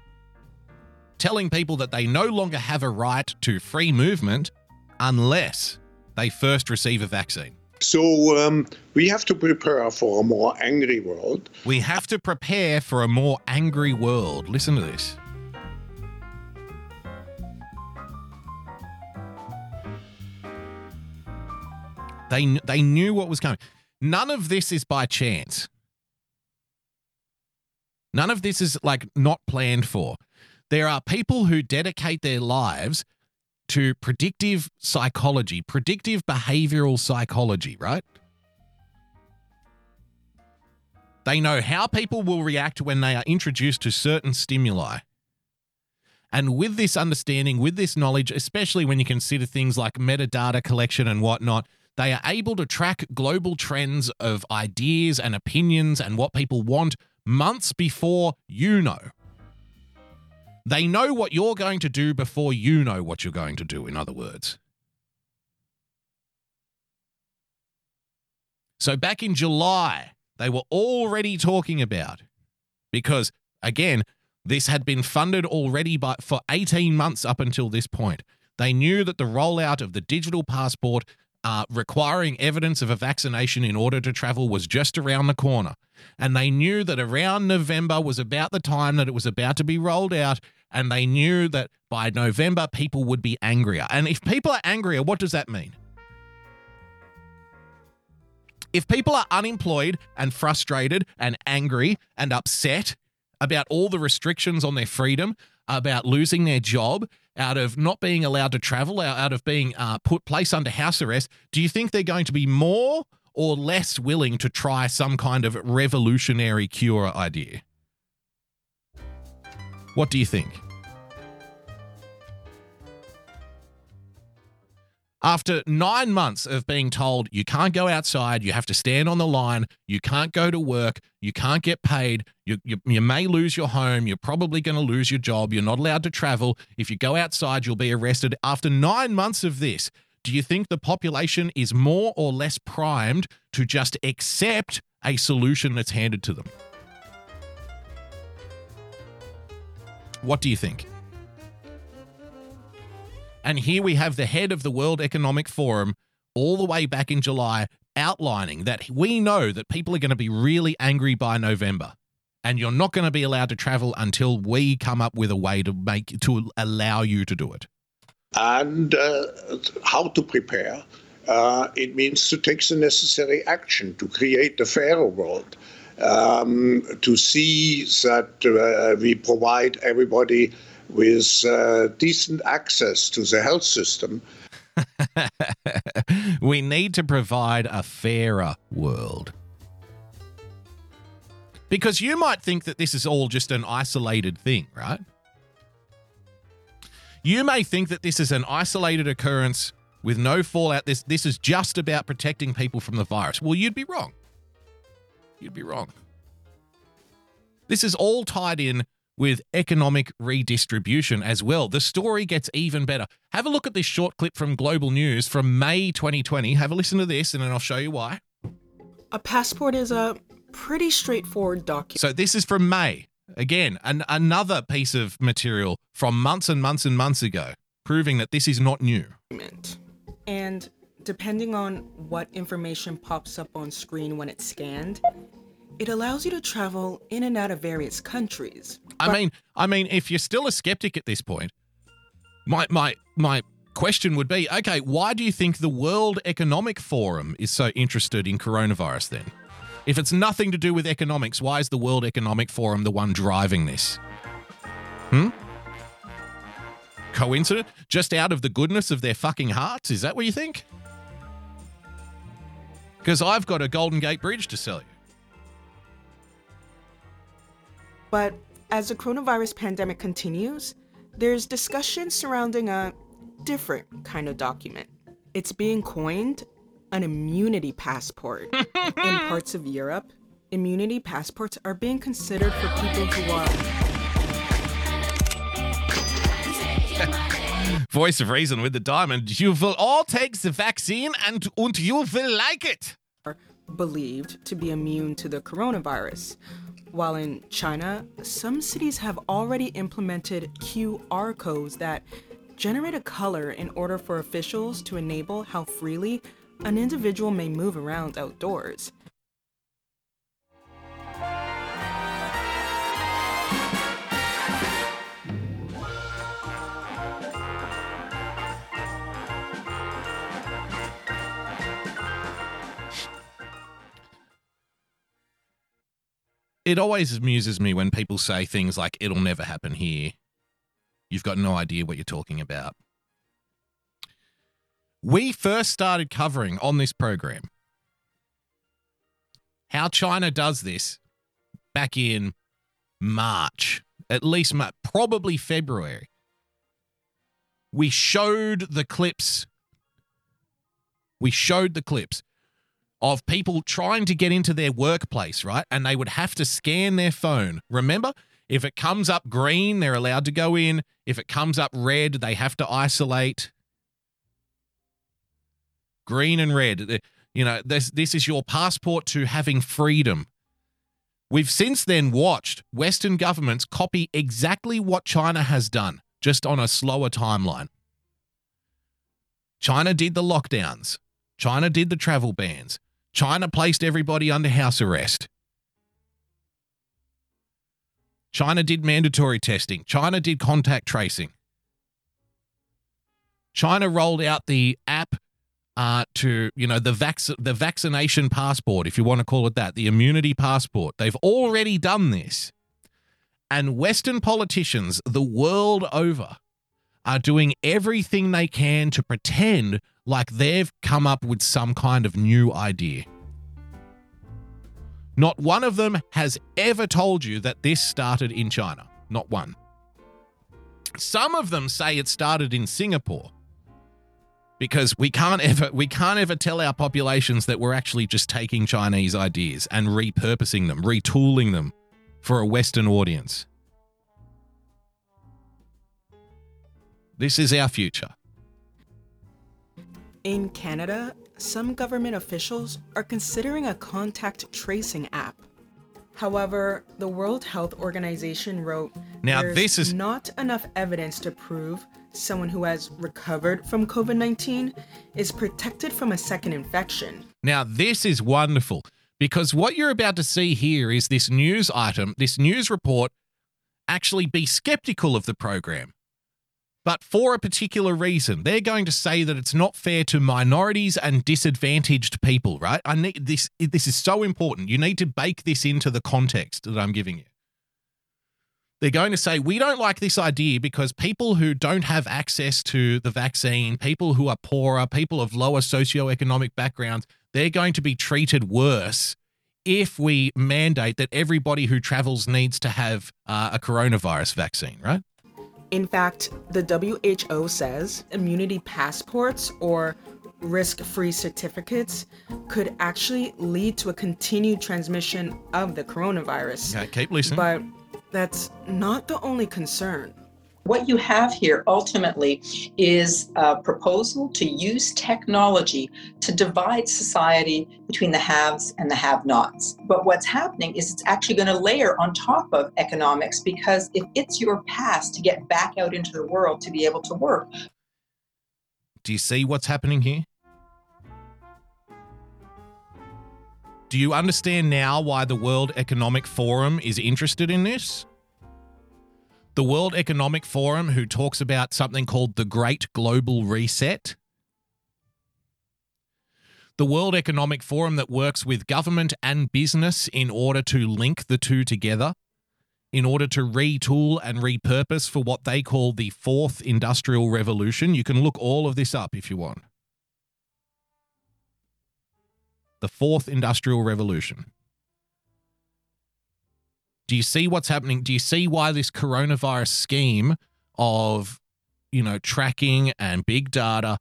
telling people that they no longer have a right to free movement unless they first receive a vaccine. So um, we have to prepare for a more angry world. We have to prepare for a more angry world. Listen to this. They they knew what was coming. None of this is by chance. None of this is like not planned for. There are people who dedicate their lives to predictive psychology, predictive behavioral psychology, right? They know how people will react when they are introduced to certain stimuli. And with this understanding, with this knowledge, especially when you consider things like metadata collection and whatnot, they are able to track global trends of ideas and opinions and what people want months before you know. They know what you're going to do before you know what you're going to do, in other words. So back in July, they were already talking about because again, this had been funded already by for 18 months up until this point. They knew that the rollout of the digital passport uh, requiring evidence of a vaccination in order to travel was just around the corner. And they knew that around November was about the time that it was about to be rolled out. And they knew that by November, people would be angrier. And if people are angrier, what does that mean? If people are unemployed and frustrated and angry and upset about all the restrictions on their freedom, about losing their job, out of not being allowed to travel, out of being uh, put place under house arrest, do you think they're going to be more or less willing to try some kind of revolutionary cure idea? What do you think? After nine months of being told you can't go outside, you have to stand on the line, you can't go to work, you can't get paid, you, you, you may lose your home, you're probably going to lose your job, you're not allowed to travel. If you go outside, you'll be arrested. After nine months of this, do you think the population is more or less primed to just accept a solution that's handed to them? What do you think? And here we have the head of the World Economic Forum all the way back in July outlining that we know that people are going to be really angry by November and you're not going to be allowed to travel until we come up with a way to make to allow you to do it. And uh, how to prepare. Uh, it means to take the necessary action to create a fairer world, um, to see that uh, we provide everybody with uh, decent access to the health system. we need to provide a fairer world. Because you might think that this is all just an isolated thing, right? You may think that this is an isolated occurrence with no fallout. This this is just about protecting people from the virus. Well, you'd be wrong. You'd be wrong. This is all tied in with economic redistribution as well. The story gets even better. Have a look at this short clip from Global News from May 2020. Have a listen to this and then I'll show you why. A passport is a pretty straightforward document. So this is from May. Again, an, another piece of material from months and months and months ago, proving that this is not new. And depending on what information pops up on screen when it's scanned, it allows you to travel in and out of various countries. I mean, I mean, if you're still a skeptic at this point, my my my question would be, okay, why do you think the World Economic Forum is so interested in coronavirus then? If it's nothing to do with economics, why is the World Economic Forum the one driving this? Hmm? Coincident? Just out of the goodness of their fucking hearts? Is that what you think? Because I've got a Golden Gate Bridge to sell you. But as the coronavirus pandemic continues, there's discussion surrounding a different kind of document. It's being coined an immunity passport. In parts of Europe, immunity passports are being considered for people who are. Voice of reason with the diamond. You will all take the vaccine and, and you will like it. Believed to be immune to the coronavirus. While in China, some cities have already implemented QR codes that generate a color in order for officials to enable how freely an individual may move around outdoors. It always amuses me when people say things like, it'll never happen here. You've got no idea what you're talking about. We first started covering on this program how China does this back in March, at least Ma- probably February. We showed the clips. We showed the clips of people trying to get into their workplace, right? And they would have to scan their phone. Remember, if it comes up green, they're allowed to go in. If it comes up red, they have to isolate. Green and red. Uh, you know, this this is your passport to having freedom. We've since then watched Western governments copy exactly what China has done, just on a slower timeline. China did the lockdowns. China did the travel bans. China placed everybody under house arrest. China did mandatory testing. China did contact tracing. China rolled out the app uh, to, you know, the vac- the vaccination passport, if you want to call it that, the immunity passport. They've already done this. And Western politicians the world over are doing everything they can to pretend like they've come up with some kind of new idea. Not one of them has ever told you that this started in China. Not one. Some of them say it started in Singapore because we can't ever we can't ever tell our populations that we're actually just taking Chinese ideas and repurposing them, retooling them for a western audience. This is our future. In Canada, some government officials are considering a contact tracing app. However, the World Health Organization wrote Now, this is- not enough evidence to prove someone who has recovered from COVID 19 is protected from a second infection. Now, this is wonderful because what you're about to see here is this news item, this news report, actually be skeptical of the program. But for a particular reason, they're going to say that it's not fair to minorities and disadvantaged people, right? I need this this is so important. You need to bake this into the context that I'm giving you. They're going to say, we don't like this idea because people who don't have access to the vaccine, people who are poorer, people of lower socioeconomic backgrounds, they're going to be treated worse if we mandate that everybody who travels needs to have uh, a coronavirus vaccine, right? In fact, the WHO says immunity passports or risk free certificates could actually lead to a continued transmission of the coronavirus. Okay, keep listening. But that's not the only concern. What you have here ultimately is a proposal to use technology to divide society between the haves and the have nots. But what's happening is it's actually going to layer on top of economics because if it's your pass to get back out into the world to be able to work, Do you see what's happening here? Do you understand now why the World Economic Forum is interested in this? The World Economic Forum, who talks about something called the Great Global Reset. The World Economic Forum that works with government and business in order to link the two together, in order to retool and repurpose for what they call the fourth industrial revolution. You can look all of this up if you want. The fourth industrial revolution. Do you see what's happening? Do you see why this coronavirus scheme of, you know, tracking and big data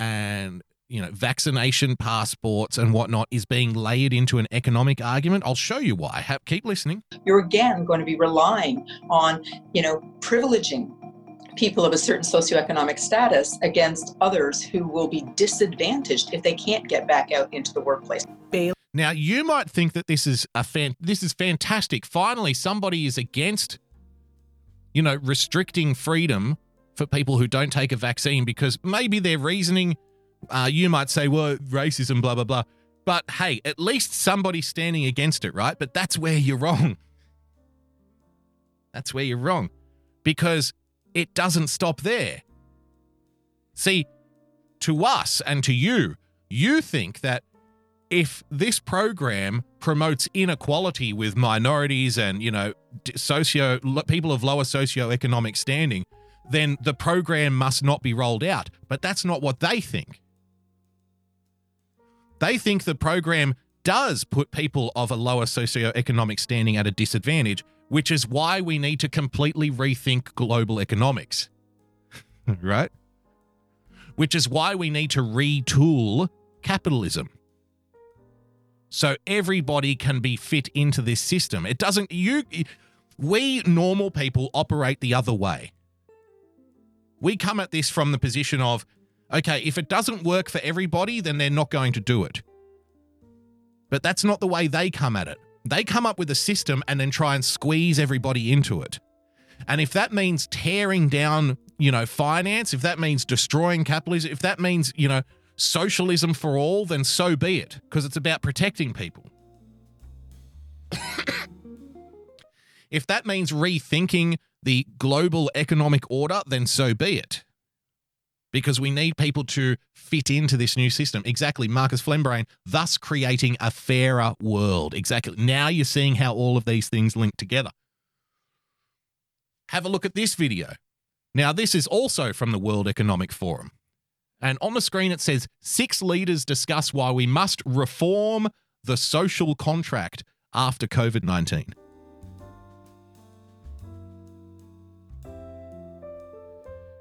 and, you know, vaccination passports and whatnot is being layered into an economic argument? I'll show you why. Keep listening. you're again going to be relying on, you know, privileging people of a certain socioeconomic status against others who will be disadvantaged if they can't get back out into the workplace. Now you might think that this is a fan this is fantastic. Finally somebody is against you know restricting freedom for people who don't take a vaccine because maybe their reasoning Uh, you might say, well, racism, blah, blah, blah. But hey, at least somebody's standing against it, right? But that's where you're wrong. That's where you're wrong because it doesn't stop there. See, to us and to you, you think that if this program promotes inequality with minorities and you know socio people of lower socioeconomic standing then the program must not be rolled out but that's not what they think they think the program does put people of a lower socioeconomic standing at a disadvantage which is why we need to completely rethink global economics right which is why we need to retool capitalism so everybody can be fit into this system. It doesn't you we normal people operate the other way. We come at this from the position of okay, if it doesn't work for everybody, then they're not going to do it. But that's not the way they come at it. They come up with a system and then try and squeeze everybody into it. And if that means tearing down, you know, finance, if that means destroying capitalism, if that means, you know, socialism for all, then so be it, because it's about protecting people. if that means rethinking the global economic order, then so be it. Because we need people to fit into this new system. Exactly, Marcus Flembrain, thus creating a fairer world. Exactly. Now you're seeing how all of these things link together. Have a look at this video. Now, this is also from the World Economic Forum. And on the screen, it says six leaders discuss why we must reform the social contract after COVID 19.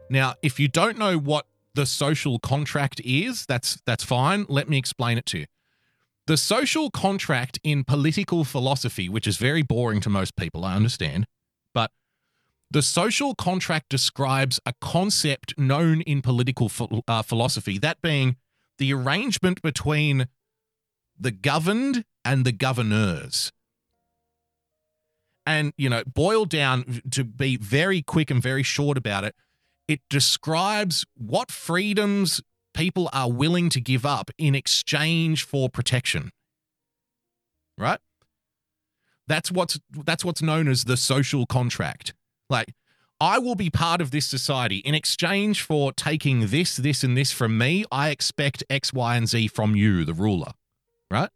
Now, if you don't know what the social contract is, that's that's fine. Let me explain it to you. The social contract in political philosophy, which is very boring to most people, I understand, but the social contract describes a concept known in political ph- uh, philosophy, that being the arrangement between the governed and the governors. And, you know, boiled down to be very quick and very short about it, it describes what freedoms people are willing to give up in exchange for protection. Right? That's what's that's what's known as the social contract. Like, I will be part of this society. In exchange for taking this, this, and this from me, I expect X, Y, and Z from you, the ruler. Right?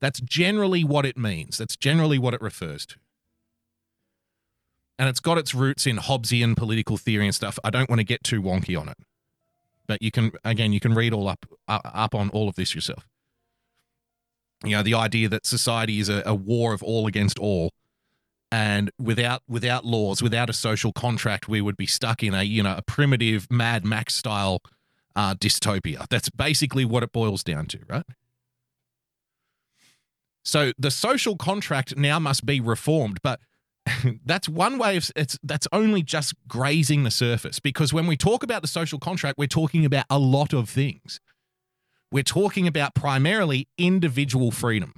That's generally what it means. That's generally what it refers to. And it's got its roots in Hobbesian political theory and stuff. I don't want to get too wonky on it. But you can, again, you can read all up, up on all of this yourself. You know, the idea that society is a, a war of all against all and without without laws, without a social contract, we would be stuck in a you know a primitive Mad Max style uh, dystopia. That's basically what it boils down to, right? So the social contract now must be reformed, but that's one way of it's that's only just grazing the surface because when we talk about the social contract, we're talking about a lot of things. We're talking about primarily individual freedom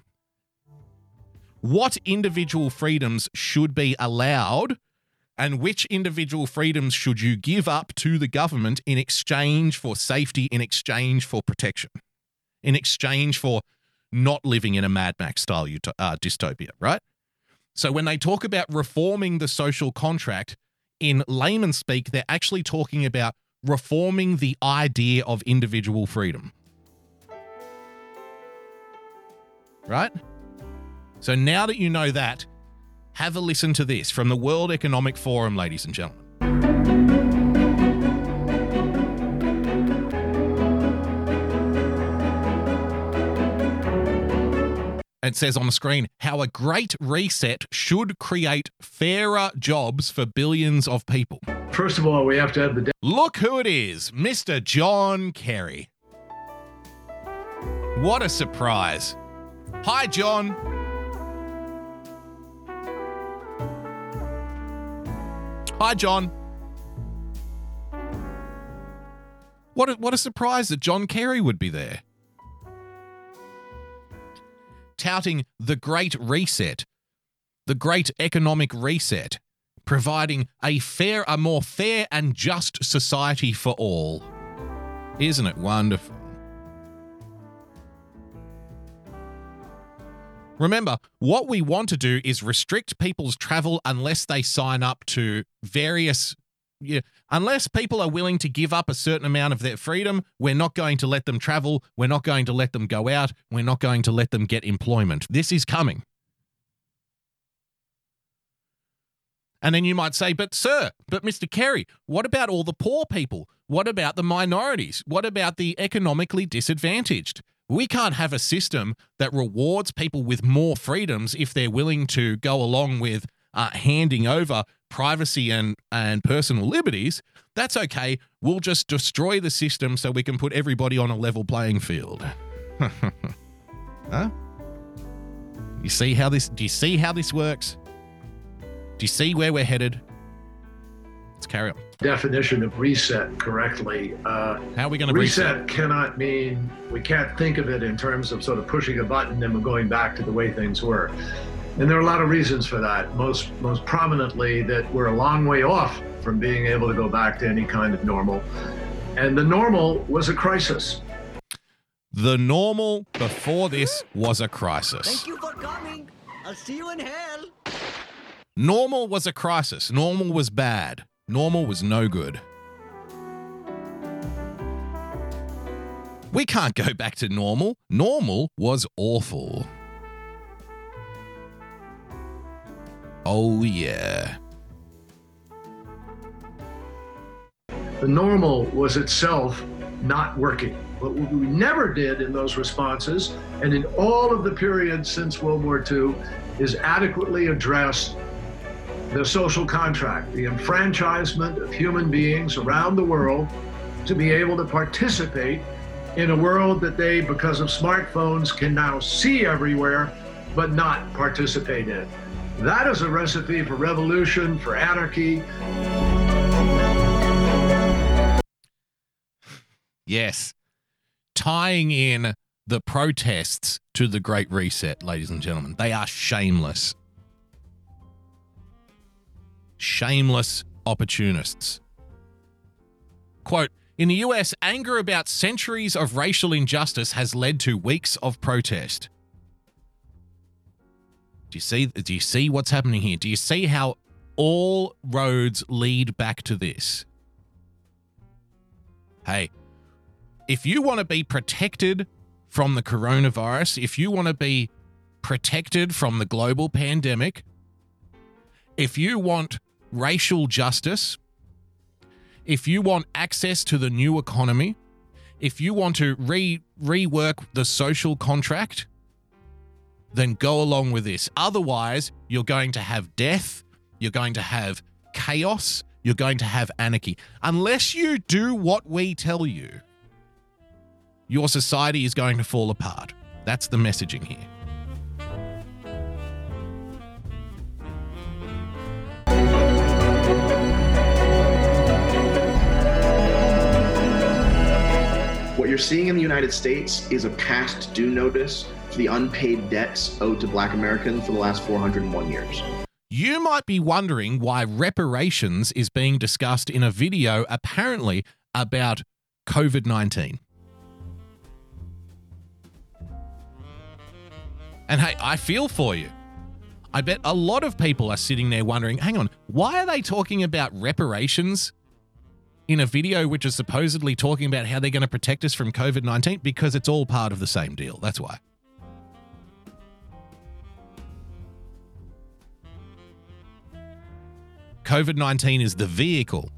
what individual freedoms should be allowed and which individual freedoms should you give up to the government in exchange for safety, in exchange for protection, in exchange for not living in a Mad Max style uh, dystopia, right? So when they talk about reforming the social contract, in layman speak, they're actually talking about reforming the idea of individual freedom. Right? So now that you know that, have a listen to this from the World Economic Forum, ladies and gentlemen. It says on the screen how a great reset should create fairer jobs for billions of people. First of all, we have to have the. De- Look who it is, Mr. John Kerry. What a surprise. Hi, John. Hi, John. What a, what a surprise that John Kerry would be there. Touting the Great Reset, the Great Economic Reset, providing a fair, a more fair and just society for all. Isn't it wonderful? Remember, what we want to do is restrict people's travel unless they sign up to various. Yeah, unless people are willing to give up a certain amount of their freedom, we're not going to let them travel. We're not going to let them go out. We're not going to let them get employment. This is coming. And then you might say, but sir, but Mr. Kerry, what about all the poor people? What about the minorities? What about the economically disadvantaged? We can't have a system that rewards people with more freedoms if they're willing to go along with uh, handing over privacy and, and personal liberties. That's okay. We'll just destroy the system so we can put everybody on a level playing field. huh? You see how this do you see how this works? Do you see where we're headed? Let's carry on. Definition of reset correctly. Uh, How are we going to reset? reset? Cannot mean we can't think of it in terms of sort of pushing a button and we're going back to the way things were. And there are a lot of reasons for that. Most most prominently that we're a long way off from being able to go back to any kind of normal. And the normal was a crisis. The normal before this was a crisis. Thank you for coming. I'll see you in hell. Normal was a crisis. Normal was bad. Normal was no good. We can't go back to normal. Normal was awful. Oh, yeah. The normal was itself not working. But what we never did in those responses, and in all of the periods since World War II, is adequately address the social contract, the enfranchisement of human beings around the world to be able to participate in a world that they, because of smartphones, can now see everywhere but not participate in. That is a recipe for revolution, for anarchy. Yes. Tying in the protests to the Great Reset, ladies and gentlemen. They are shameless. Shameless opportunists. Quote In the US, anger about centuries of racial injustice has led to weeks of protest. Do you see do you see what's happening here? Do you see how all roads lead back to this? Hey, if you want to be protected from the coronavirus, if you want to be protected from the global pandemic, if you want racial justice, if you want access to the new economy, if you want to re rework the social contract, then go along with this. Otherwise, you're going to have death, you're going to have chaos, you're going to have anarchy. Unless you do what we tell you, your society is going to fall apart. That's the messaging here. What you're seeing in the United States is a past due notice the unpaid debts owed to black Americans for the last 401 years. You might be wondering why reparations is being discussed in a video apparently about COVID 19. And hey, I feel for you. I bet a lot of people are sitting there wondering hang on, why are they talking about reparations in a video which is supposedly talking about how they're going to protect us from COVID 19? Because it's all part of the same deal. That's why. COVID 19 is the vehicle.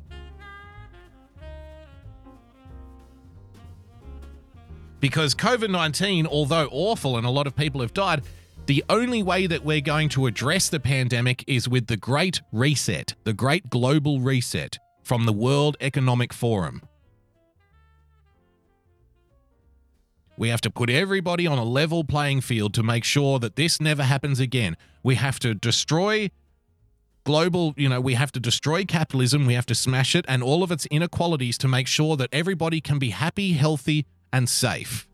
Because COVID 19, although awful and a lot of people have died, the only way that we're going to address the pandemic is with the Great Reset, the Great Global Reset from the World Economic Forum. We have to put everybody on a level playing field to make sure that this never happens again. We have to destroy global, you know, we have to destroy capitalism, we have to smash it and all of its inequalities to make sure that everybody can be happy, healthy, and safe.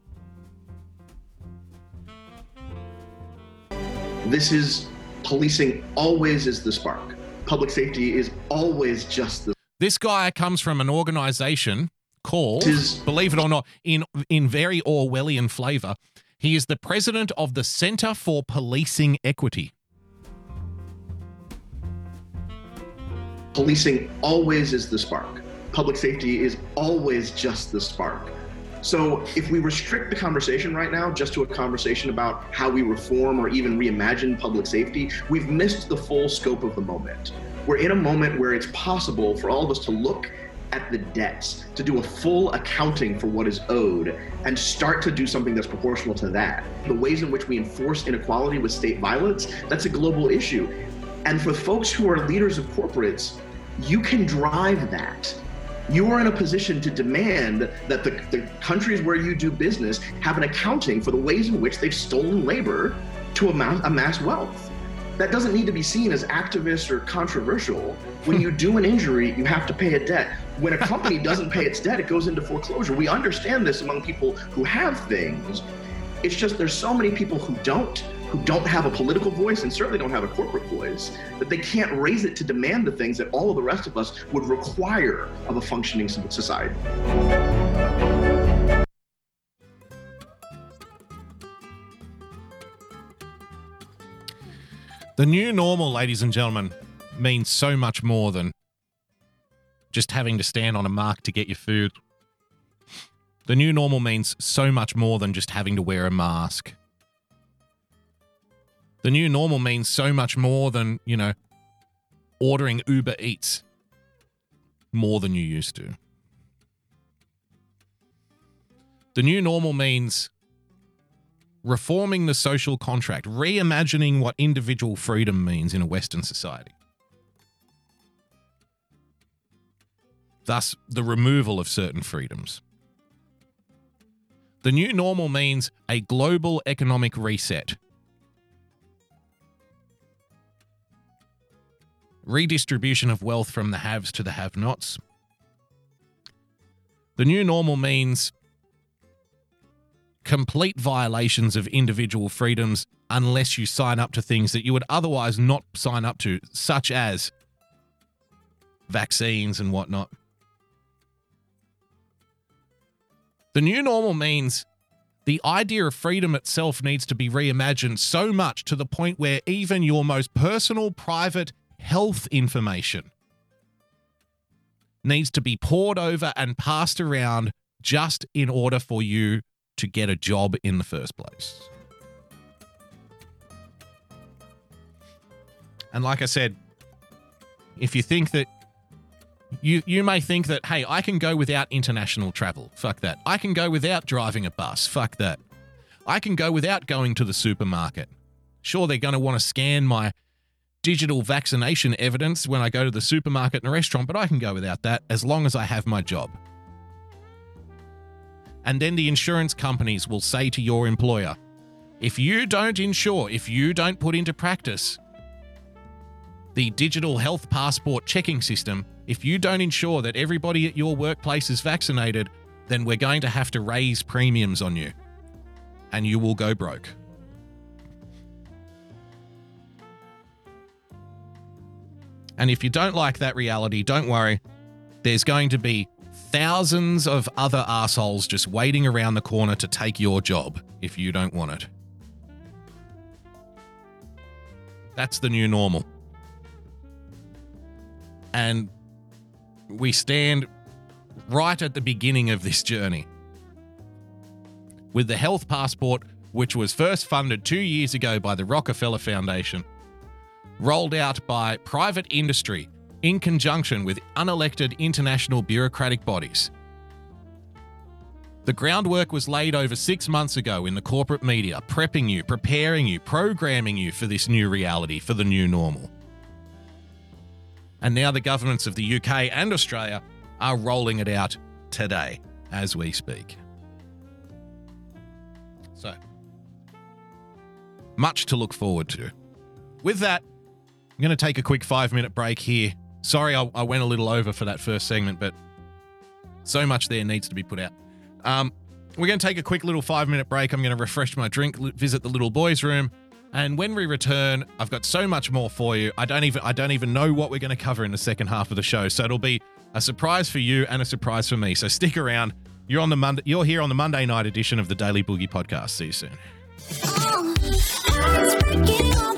This is policing always is the spark. Public safety is always just the This guy comes from an organization called, believe it or not, in in very Orwellian flavour, he is the president of the Centre for Policing Equity. Policing always is the spark. Public safety is always just the spark. So if we restrict the conversation right now just to a conversation about how we reform or even reimagine public safety, we've missed the full scope of the moment. We're in a moment where it's possible for all of us to look at the debts, to do a full accounting for what is owed, and start to do something that's proportional to that. The ways in which we enforce inequality with state violence, that's a global issue. And for folks who are leaders of corporates, you can drive that. You are in a position to demand that the, the countries where you do business have an accounting for the ways in which they've stolen labor to amass, amass wealth. That doesn't need to be seen as activist or controversial. When you do an injury, you have to pay a debt. When a company doesn't pay its debt, it goes into foreclosure. We understand this among people who have things. It's just there's so many people who don't, who don't have a political voice and certainly don't have a corporate voice, that they can't raise it to demand the things that all of the rest of us would require of a functioning society. The new normal, ladies and gentlemen, means so much more than just having to stand on a mark to get your food. The new normal means so much more than just having to wear a mask. The new normal means so much more than, you know, ordering Uber Eats more than you used to. The new normal means reforming the social contract, reimagining what individual freedom means in a Western society. Thus, the removal of certain freedoms. The new normal means a global economic reset. Redistribution of wealth from the haves to the have nots. The new normal means complete violations of individual freedoms unless you sign up to things that you would otherwise not sign up to, such as vaccines and whatnot. The new normal means the idea of freedom itself needs to be reimagined so much to the point where even your most personal, private health information needs to be poured over and passed around just in order for you to get a job in the first place. And like I said, if you think that you you may think that hey, I can go without international travel. Fuck that. I can go without driving a bus. Fuck that. I can go without going to the supermarket. Sure, they're going to want to scan my digital vaccination evidence when I go to the supermarket and restaurant, but I can go without that as long as I have my job. And then the insurance companies will say to your employer, if you don't insure, if you don't put into practice the digital health passport checking system, if you don't ensure that everybody at your workplace is vaccinated, then we're going to have to raise premiums on you and you will go broke. And if you don't like that reality, don't worry. There's going to be thousands of other assholes just waiting around the corner to take your job if you don't want it. That's the new normal. And we stand right at the beginning of this journey. With the health passport, which was first funded two years ago by the Rockefeller Foundation, rolled out by private industry in conjunction with unelected international bureaucratic bodies. The groundwork was laid over six months ago in the corporate media, prepping you, preparing you, programming you for this new reality, for the new normal. And now the governments of the UK and Australia are rolling it out today as we speak. So, much to look forward to. With that, I'm going to take a quick five minute break here. Sorry, I, I, went a little over for that first segment, but so much there needs to be put out. Um, we're going to take a quick little five minute break. I'm going to refresh my drink, visit the little boys' room, and when we return, I've got so much more for you. I don't even I don't even know what we're going to cover in the second half of the show. So it'll be a surprise for you and a surprise for me. So stick around. You're on the Monday. You're here on the Monday night edition of the Daily Boogie Podcast. See you soon. Inverted,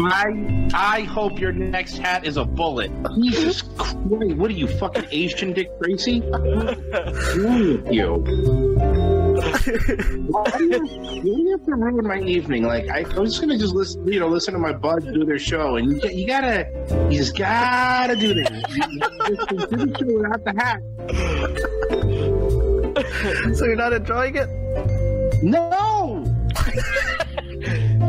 I I hope your next hat is a bullet. Jesus mhm. Christ! What are you fucking Asian Dick Tracy? What's with you? Why do you, do you have to ruin my evening? Like I, I was just gonna just listen, you know, listen to my buds do their show, and you, you gotta, you just gotta do this. You, you just do the show without the hat. so you're not enjoying it? No.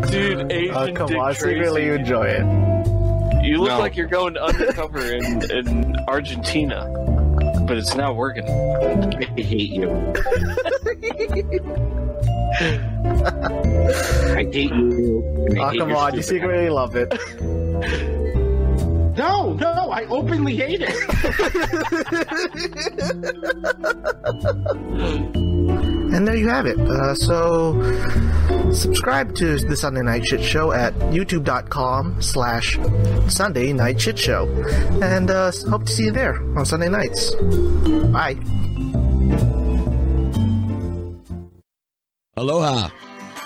Dude, Asian Oh, come Dick on, secretly Tracy. you enjoy it. You look No. like you're going undercover in, in Argentina, but it's not working. I hate you. I hate you. and I Oh, hate come on, you stupid secretly love it. No, no, I openly hate it. And there you have it. Uh, so, subscribe to the Sunday Night Shit Show at youtube.com slash Sunday Night Shit Show. And uh, hope to see you there on Sunday nights. Bye. Aloha,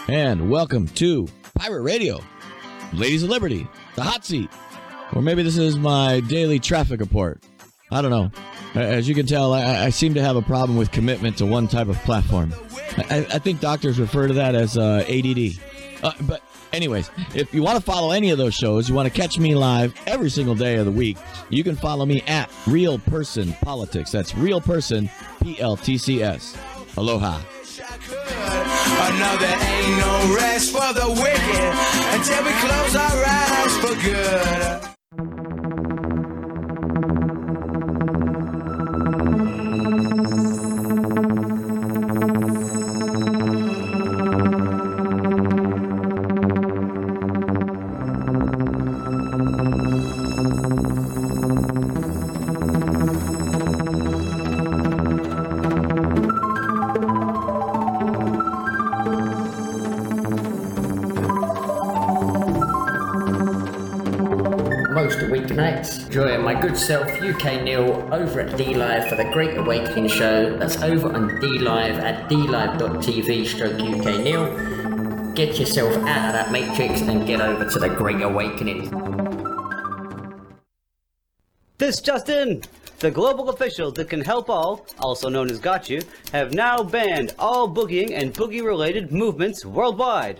and welcome to Pirate Radio, Ladies of Liberty, the hot seat. Or maybe this is my daily traffic report. I don't know. As you can tell, I, I seem to have a problem with commitment to one type of platform. I, I think doctors refer to that as uh, ADD. Uh, but, anyways, if you want to follow any of those shows, you want to catch me live every single day of the week, you can follow me at Real Person Politics. That's Real Person P L T C S. Aloha. Another ain't no rest for the wicked until we close our eyes for good. Join my good self UK Neil over at DLive for the Great Awakening show. That's over on DLive at dlive.tv stroke UK Neil. Get yourself out of that matrix and get over to the Great Awakening. This just in! The global officials that can help all, also known as Got You, have now banned all boogieing and boogie related movements worldwide.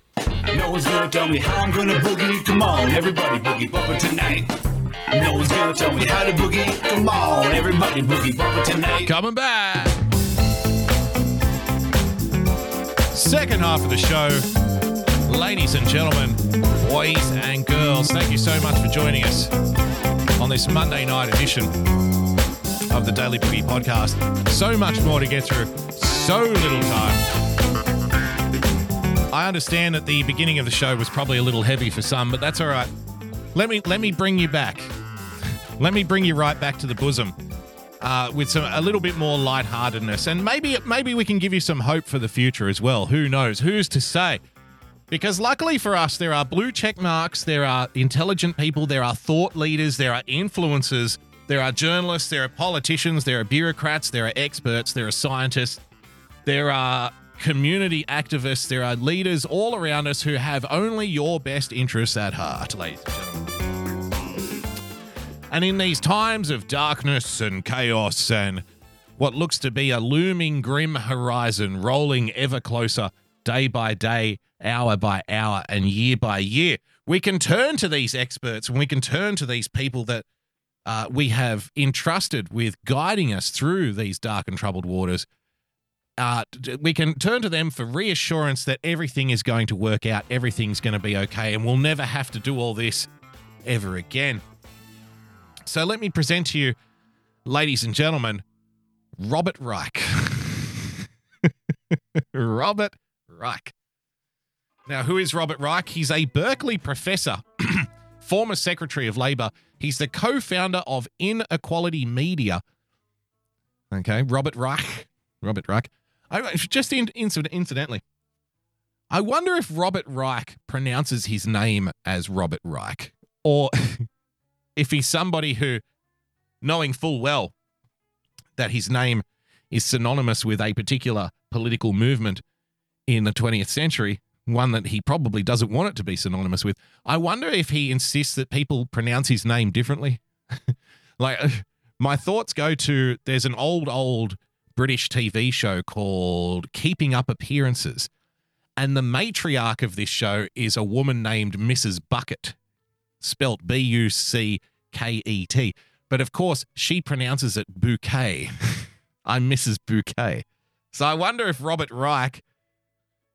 No one's gonna tell me how I'm gonna boogie. Come on, everybody boogie bump it tonight. No one's gonna tell me how to boogie. Come on, everybody boogie bump it tonight. Coming back. Second half of the show. Ladies and gentlemen, boys and girls, thank you so much for joining us on this Monday night edition of the Daily Boogie podcast. So much more to get through, so little time. I understand that the beginning of the show was probably a little heavy for some, but that's all right. Let me let me bring you back. Let me bring you right back to the bosom uh, with some a little bit more lightheartedness, and maybe maybe we can give you some hope for the future as well. Who knows? Who's to say? Because luckily for us, there are blue check marks, there are intelligent people, there are thought leaders, there are influencers, there are journalists, there are politicians, there are bureaucrats, there are experts, there are scientists, there are community activists, there are leaders all around us who have only your best interests at heart, ladies and gentlemen. And in these times of darkness and chaos and what looks to be a looming grim horizon rolling ever closer day by day, hour by hour, and year by year, we can turn to these experts and we can turn to these people that uh, we have entrusted with guiding us through these dark and troubled waters. Uh, we can turn to them for reassurance that everything is going to work out, everything's going to be okay, and we'll never have to do all this ever again. So let me present to you, ladies and gentlemen, Robert Reich. Robert Reich. Now, who is Robert Reich? He's a Berkeley professor, former Secretary of Labor. He's the co founder of Inequality Media. Okay, Robert Reich. Robert Reich. I, just in, incidentally, I wonder if Robert Reich pronounces his name as Robert Reich or if he's somebody who, knowing full well that his name is synonymous with a particular political movement in the 20th century, one that he probably doesn't want it to be synonymous with. I wonder if he insists that people pronounce his name differently. like, uh, my thoughts go to there's an old, old British TV show called Keeping Up Appearances. And the matriarch of this show is a woman named Mrs. Bucket, spelt B U C K E T. But of course, she pronounces it bouquet. I'm Mrs. Bouquet. So I wonder if Robert Reich,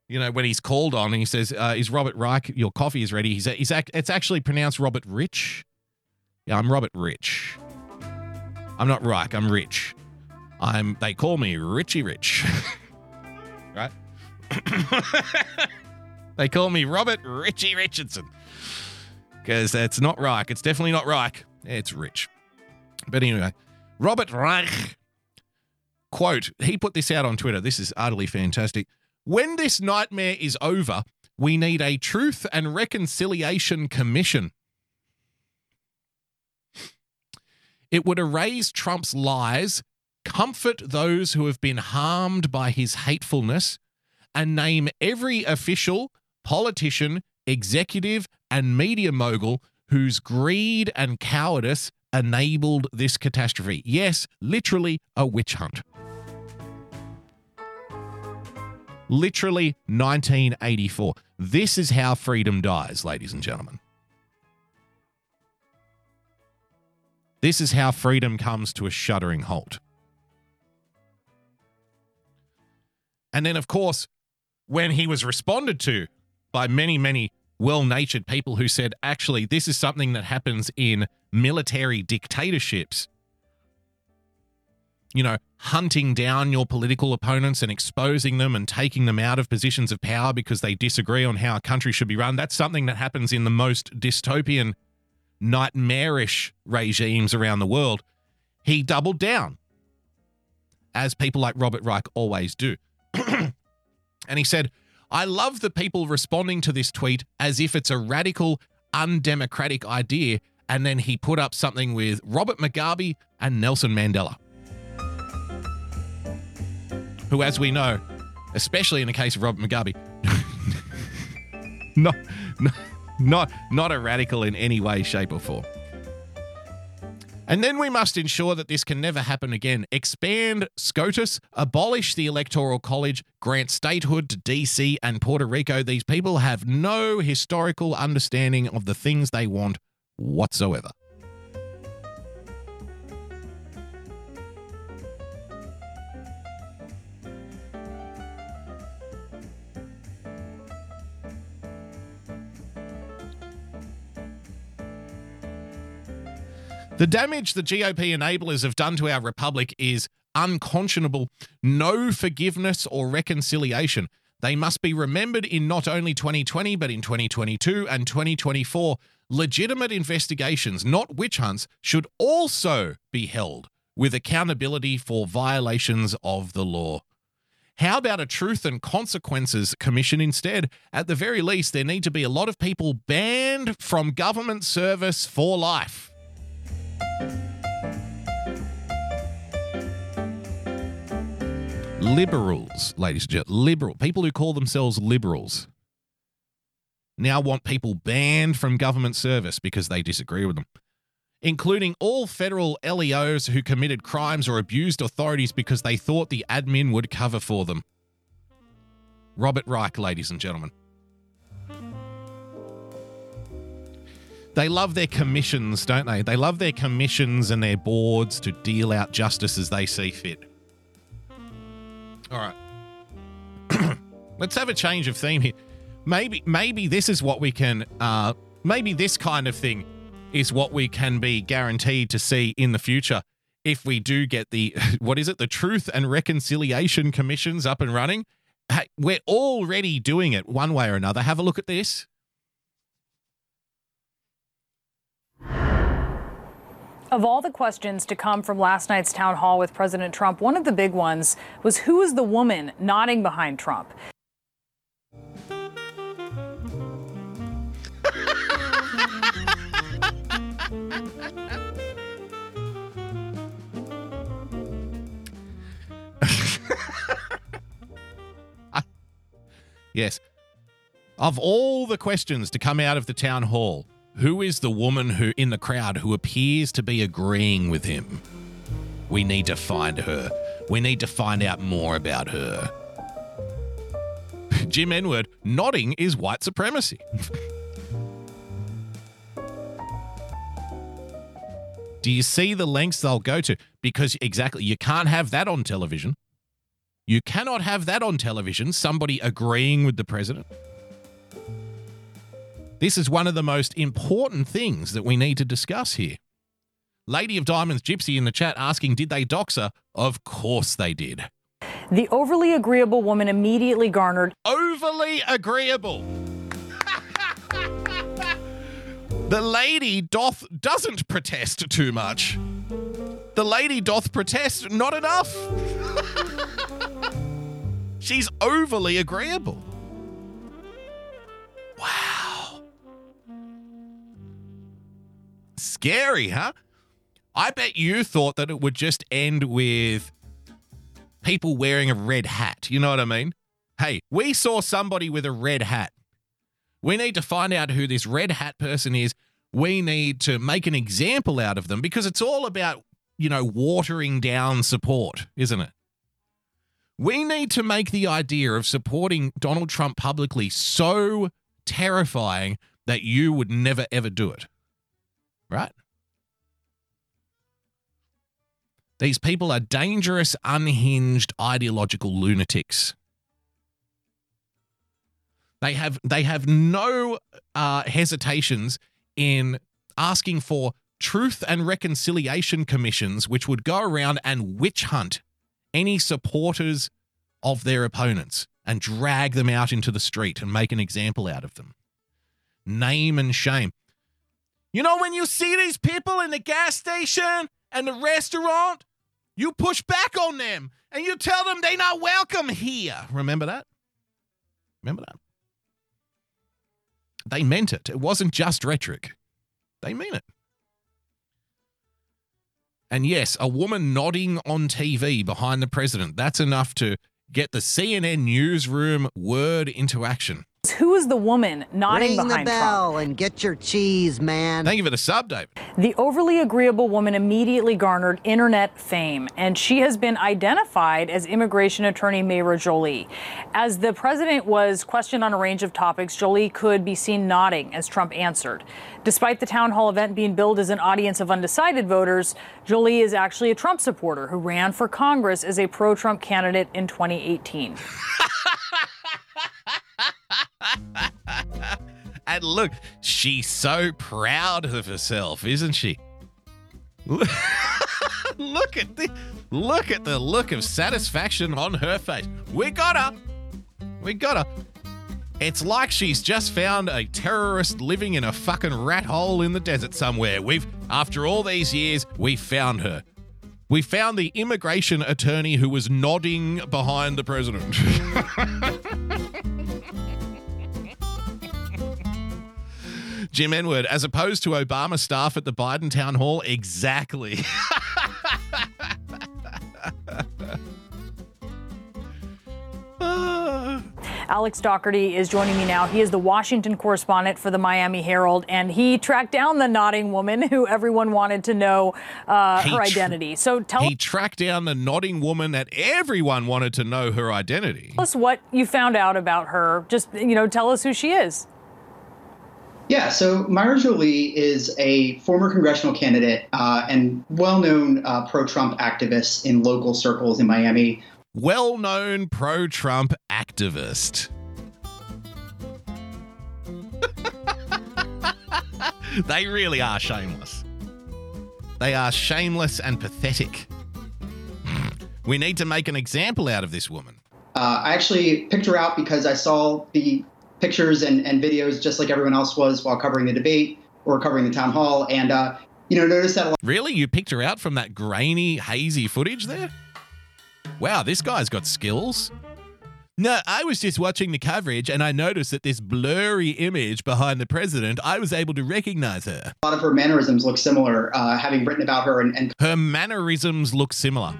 you know, when he's called on and he says, uh, "Is Robert Reich? Your coffee is ready." He's, he's it's actually pronounced Robert Rich. Yeah, I'm Robert Rich. I'm not Reich. I'm Rich. I'm. They call me Richie Rich. right? they call me Robert Richie Richardson because it's not Reich. It's definitely not Reich. It's Rich. But anyway, Robert Reich quote, he put this out on Twitter. This is utterly fantastic. When this nightmare is over, we need a truth and reconciliation commission. It would erase Trump's lies, comfort those who have been harmed by his hatefulness, and name every official, politician, executive, and media mogul whose greed and cowardice enabled this catastrophe. Yes, literally a witch hunt. Literally 1984. This is how freedom dies, ladies and gentlemen. This is how freedom comes to a shuddering halt. And then, of course, when he was responded to by many, many well natured people who said, actually, this is something that happens in military dictatorships. You know, hunting down your political opponents and exposing them and taking them out of positions of power because they disagree on how a country should be run. That's something that happens in the most dystopian, nightmarish regimes around the world. He doubled down, as people like Robert Reich always do. and he said, I love the people responding to this tweet as if it's a radical, undemocratic idea. And then he put up something with Robert Mugabe and Nelson Mandela, who, as we know, especially in the case of Robert Mugabe, not, not, not, a radical in any way, shape, or form. And then we must ensure that this can never happen again. Expand SCOTUS, abolish the Electoral College, grant statehood to DC and Puerto Rico. These people have no historical understanding of the things they want whatsoever. The damage the GOP enablers have done to our republic is unconscionable. No forgiveness or reconciliation. They must be remembered in not only 2020, but in 2022 and 2024. Legitimate investigations, not witch hunts, should also be held with accountability for violations of the law. How about a Truth and Consequences Commission instead? At the very least, there need to be a lot of people banned from government service for life. Liberals, ladies and gentlemen, liberal people who call themselves liberals now want people banned from government service because they disagree with them, including all federal LEOs who committed crimes or abused authorities because they thought the admin would cover for them. Robert Reich, ladies and gentlemen. They love their commissions, don't they? They love their commissions and their boards to deal out justice as they see fit. All right. Let's have a change of theme here. Maybe maybe this is what we can uh maybe this kind of thing is what we can be guaranteed to see in the future if we do get the what is it? The Truth and Reconciliation Commissions up and running. Hey, we're already doing it one way or another. Have a look at this. Of all the questions to come from last night's town hall with President Trump, one of the big ones was who is the woman nodding behind Trump? Yes. Of all the questions to come out of the town hall, who is the woman who in the crowd who appears to be agreeing with him? We need to find her. We need to find out more about her. Jim Enward nodding is white supremacy. Do you see the lengths they'll go to? Because exactly, you can't have that on television. You cannot have that on television, somebody agreeing with the president. This is one of the most important things that we need to discuss here. Lady of Diamonds Gypsy in the chat asking, Did they dox her? Of course they did. The overly agreeable woman immediately garnered Overly agreeable. the lady doth doesn't protest too much. The lady doth protest not enough. She's overly agreeable. Scary, huh? I bet you thought that it would just end with people wearing a red hat. You know what I mean? Hey, we saw somebody with a red hat. We need to find out who this red hat person is. We need to make an example out of them because it's all about, you know, watering down support, isn't it? We need to make the idea of supporting Donald Trump publicly so terrifying that you would never ever do it. Right? These people are dangerous, unhinged, ideological lunatics. They have they have no uh, hesitations in asking for truth and reconciliation commissions, which would go around and witch hunt any supporters of their opponents and drag them out into the street and make an example out of them. Name and shame. You know, when you see these people in the gas station and the restaurant, you push back on them and you tell them they're not welcome here. Remember that? Remember that? They meant it. It wasn't just rhetoric. They mean it. And yes, a woman nodding on TV behind the president, that's enough to get the CNN newsroom word into action. Who is the woman nodding Ring the bell Trump? and get your cheese, man. Thank you for the sub, David. The overly agreeable woman immediately garnered internet fame, and she has been identified as immigration attorney Mayra Joli. As the president was questioned on a range of topics, Joli could be seen nodding as Trump answered. Despite the town hall event being billed as an audience of undecided voters, Joli is actually a Trump supporter who ran for Congress as a pro Trump candidate in 2018. And look, she's so proud of herself, isn't she? look at the look at the look of satisfaction on her face. We got her. We got her. It's like she's just found a terrorist living in a fucking rat hole in the desert somewhere. We've after all these years, we found her. We found the immigration attorney who was nodding behind the president. Jim Enward, as opposed to Obama staff at the Biden town hall, exactly. Alex Daugherty is joining me now. He is the Washington correspondent for the Miami Herald, and he tracked down the nodding woman who everyone wanted to know uh, her identity. So tell he tracked down the nodding woman that everyone wanted to know her identity. Tell us what you found out about her. Just, you know, tell us who she is. Yeah, so Mayra Joli is a former congressional candidate uh, and well known uh, pro Trump activist in local circles in Miami. Well known pro Trump activist. they really are shameless. They are shameless and pathetic. We need to make an example out of this woman. Uh, I actually picked her out because I saw the pictures and, and videos just like everyone else was while covering the debate or covering the town hall. And, uh, you know, noticed that a lot Really? You picked her out from that grainy, hazy footage there? Wow, this guy's got skills. No, I was just watching the coverage and I noticed that this blurry image behind the president, I was able to recognize her. a lot of her mannerisms look similar, uh, having written about her and, and Her mannerisms look similar.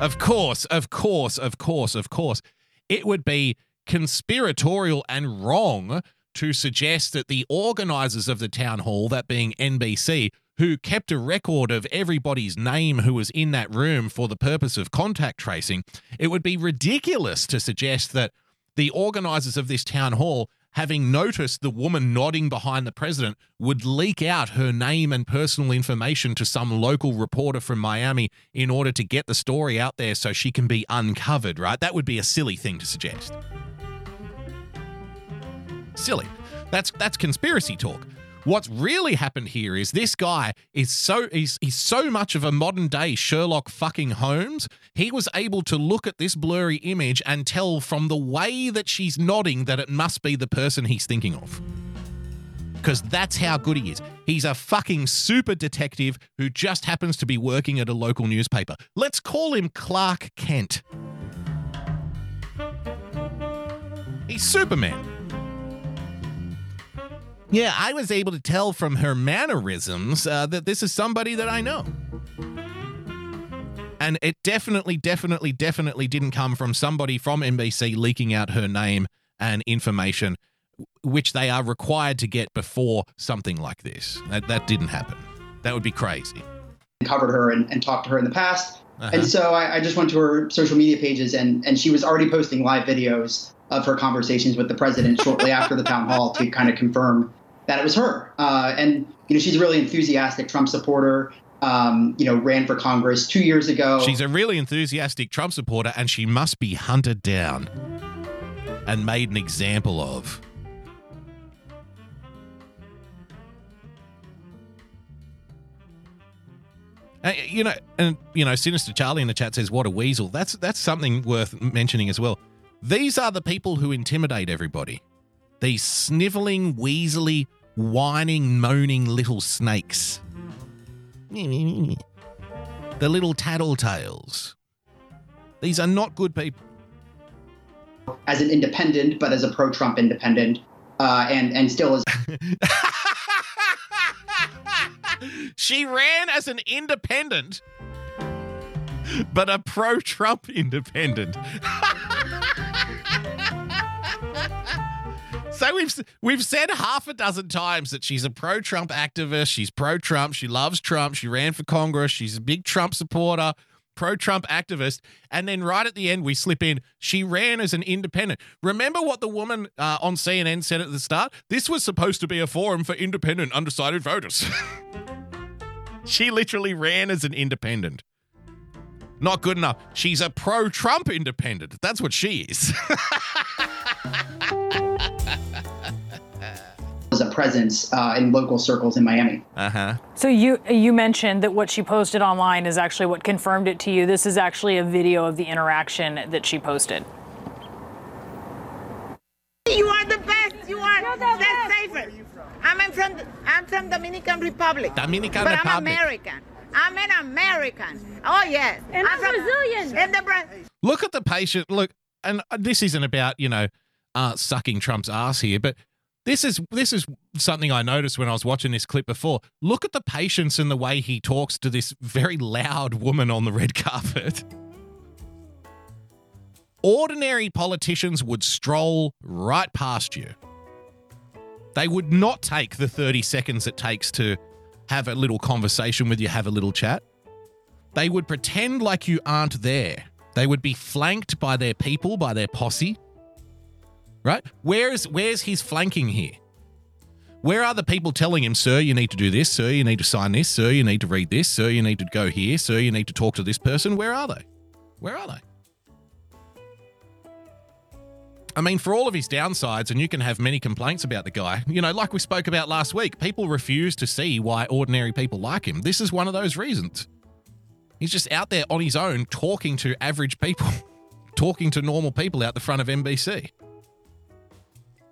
Of course, of course, of course, of course. It would be conspiratorial and wrong to suggest that the organizers of the town hall, that being NBC, who kept a record of everybody's name who was in that room for the purpose of contact tracing, it would be ridiculous to suggest that the organizers of this town hall, having noticed the woman nodding behind the president, would leak out her name and personal information to some local reporter from Miami in order to get the story out there so she can be uncovered, right? That would be a silly thing to suggest. Silly. That's that's conspiracy talk. What's really happened here is this guy is so he's, he's so much of a modern day Sherlock fucking Holmes. He was able to look at this blurry image and tell from the way that she's nodding that it must be the person he's thinking of. Because that's how good he is. He's a fucking super detective who just happens to be working at a local newspaper. Let's call him Clark Kent. He's Superman. Yeah, I was able to tell from her mannerisms uh, that this is somebody that I know. And it definitely, definitely, definitely didn't come from somebody from NBC leaking out her name and information, which they are required to get before something like this. That, that didn't happen. That would be crazy. covered her and, and talked to her in the past. Uh-huh. And so I, I just went to her social media pages and, and she was already posting live videos of her conversations with the president shortly after the town hall to kind of confirm that it was her. Uh, and, you know, she's a really enthusiastic Trump supporter. Um, you know, ran for Congress two years ago. She's a really enthusiastic Trump supporter, and she must be hunted down and made an example of. Uh, you know, and you know, Sinister Charlie in the chat says, "What a weasel." That's that's something worth mentioning as well. These are the people who intimidate everybody. These sniveling, weaselly, whining, moaning little snakes. The little tattletales. These are not good people. as an independent, but as a pro-Trump independent, uh, and and still is She ran as an independent, but a pro Trump independent. so we've we've said half a dozen times that she's a pro Trump activist, she's pro Trump, she loves Trump, she ran for Congress, she's a big Trump supporter, pro Trump activist, and then right at the end we slip in she ran as an independent. Remember what the woman uh, on CNN said at the start? This was supposed to be a forum for independent undecided voters. She literally ran as an independent. Not good enough. She's a pro Trump independent. That's what she is. was a presence uh, in local circles in Miami. Uh huh. So you you mentioned that what she posted online is actually what confirmed it to you. This is actually a video of the interaction that she posted. You are the best. You are the safer. I'm from I'm from Dominican Republic. Dominican but Republic. I'm American. I'm an American. Oh yes. And I'm from, Brazilian. And the Bra- Look at the patient. Look, and this isn't about you know uh, sucking Trump's ass here, but this is this is something I noticed when I was watching this clip before. Look at the patience in the way he talks to this very loud woman on the red carpet. Ordinary politicians would stroll right past you. They would not take the 30 seconds it takes to have a little conversation with you, have a little chat. They would pretend like you aren't there. They would be flanked by their people, by their posse. Right? Where's where's his flanking here? Where are the people telling him, sir, you need to do this, sir, you need to sign this, sir, you need to read this, sir, you need to go here, sir, you need to talk to this person? Where are they? Where are they? I mean, for all of his downsides, and you can have many complaints about the guy, you know, like we spoke about last week, people refuse to see why ordinary people like him. This is one of those reasons. He's just out there on his own talking to average people, talking to normal people out the front of NBC.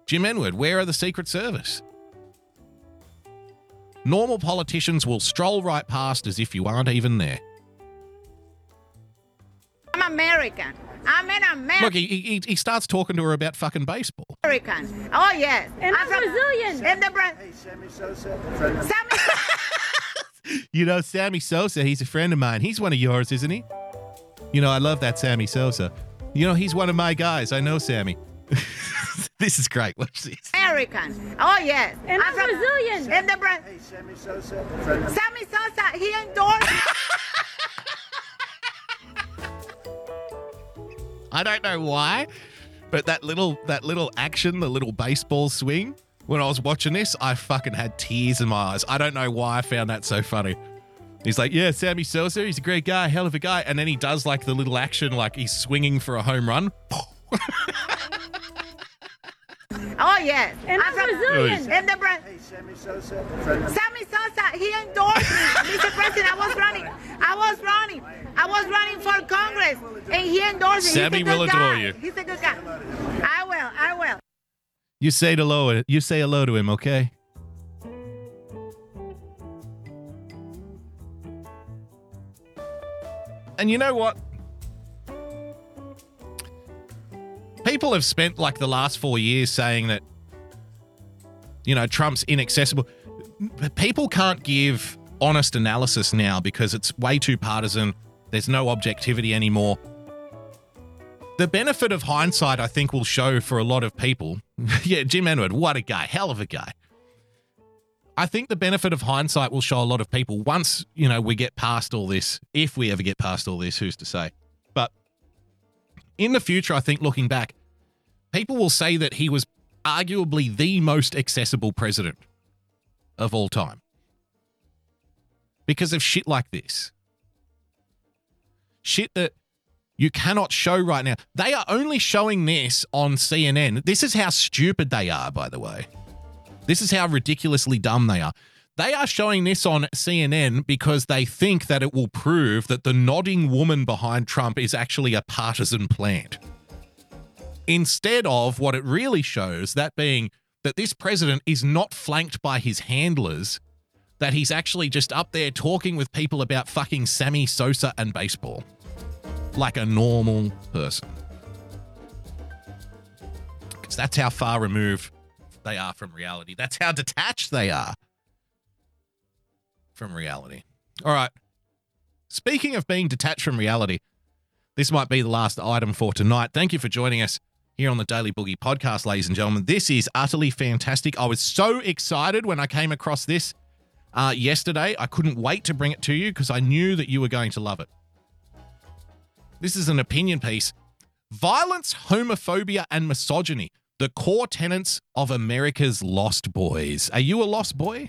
Jim Enward, where are the Secret Service? Normal politicians will stroll right past as if you aren't even there. I'm American. I'm an American. Look, he, he, he starts talking to her about fucking baseball. American. Oh yes. And I'm from, Brazilian. And the Bra- Sammy Sosa. Sammy Sosa. You know, Sammy Sosa, he's a friend of mine. He's one of yours, isn't he? You know, I love that Sammy Sosa. You know, he's one of my guys. I know Sammy. this is great. Watch this. American. Oh yes. And I'm from, Brazilian. And the Bra- Sammy Sosa. Sammy Sosa. He endorsed. I don't know why, but that little that little action, the little baseball swing, when I was watching this, I fucking had tears in my eyes. I don't know why I found that so funny. He's like, yeah, Sammy Sosa, he's a great guy, hell of a guy. And then he does like the little action, like he's swinging for a home run. Oh yes. And I'm from, Brazilian. And the Bra- Sammy Sosa. Sammy Sosa. He endorsed me, Mr. President. I was running. I was running. I was running for Congress, and he endorsed me. Sammy He's a good will adore guy. you. He's a good guy. I will. I will. You say hello. You say hello to him, okay? And you know what? People have spent like the last four years saying that, you know, Trump's inaccessible. People can't give honest analysis now because it's way too partisan. There's no objectivity anymore. The benefit of hindsight, I think, will show for a lot of people. yeah, Jim Enward, what a guy, hell of a guy. I think the benefit of hindsight will show a lot of people once, you know, we get past all this, if we ever get past all this, who's to say? But in the future, I think looking back, people will say that he was arguably the most accessible president of all time because of shit like this. Shit that you cannot show right now. They are only showing this on CNN. This is how stupid they are, by the way. This is how ridiculously dumb they are. They are showing this on CNN because they think that it will prove that the nodding woman behind Trump is actually a partisan plant. Instead of what it really shows, that being that this president is not flanked by his handlers, that he's actually just up there talking with people about fucking Sammy Sosa and baseball like a normal person. Because that's how far removed they are from reality. That's how detached they are from reality. All right. Speaking of being detached from reality, this might be the last item for tonight. Thank you for joining us here on the Daily Boogie podcast, ladies and gentlemen. This is utterly fantastic. I was so excited when I came across this uh, yesterday. I couldn't wait to bring it to you because I knew that you were going to love it. This is an opinion piece. Violence, homophobia, and misogyny, the core tenets of America's Lost Boys. Are you a lost boy?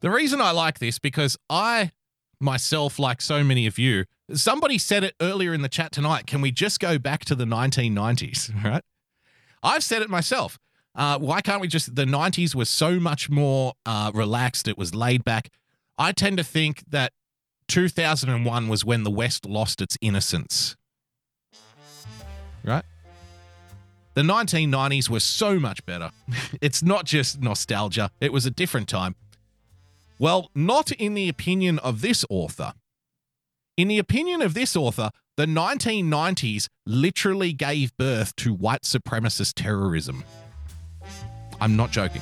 The reason I like this because I myself, like so many of you, somebody said it earlier in the chat tonight. Can we just go back to the 1990s? Right? I've said it myself. Uh, why can't we just? The 90s was so much more uh, relaxed. It was laid back. I tend to think that 2001 was when the West lost its innocence. Right? The 1990s were so much better. it's not just nostalgia, it was a different time. Well, not in the opinion of this author. In the opinion of this author, the 1990s literally gave birth to white supremacist terrorism. I'm not joking.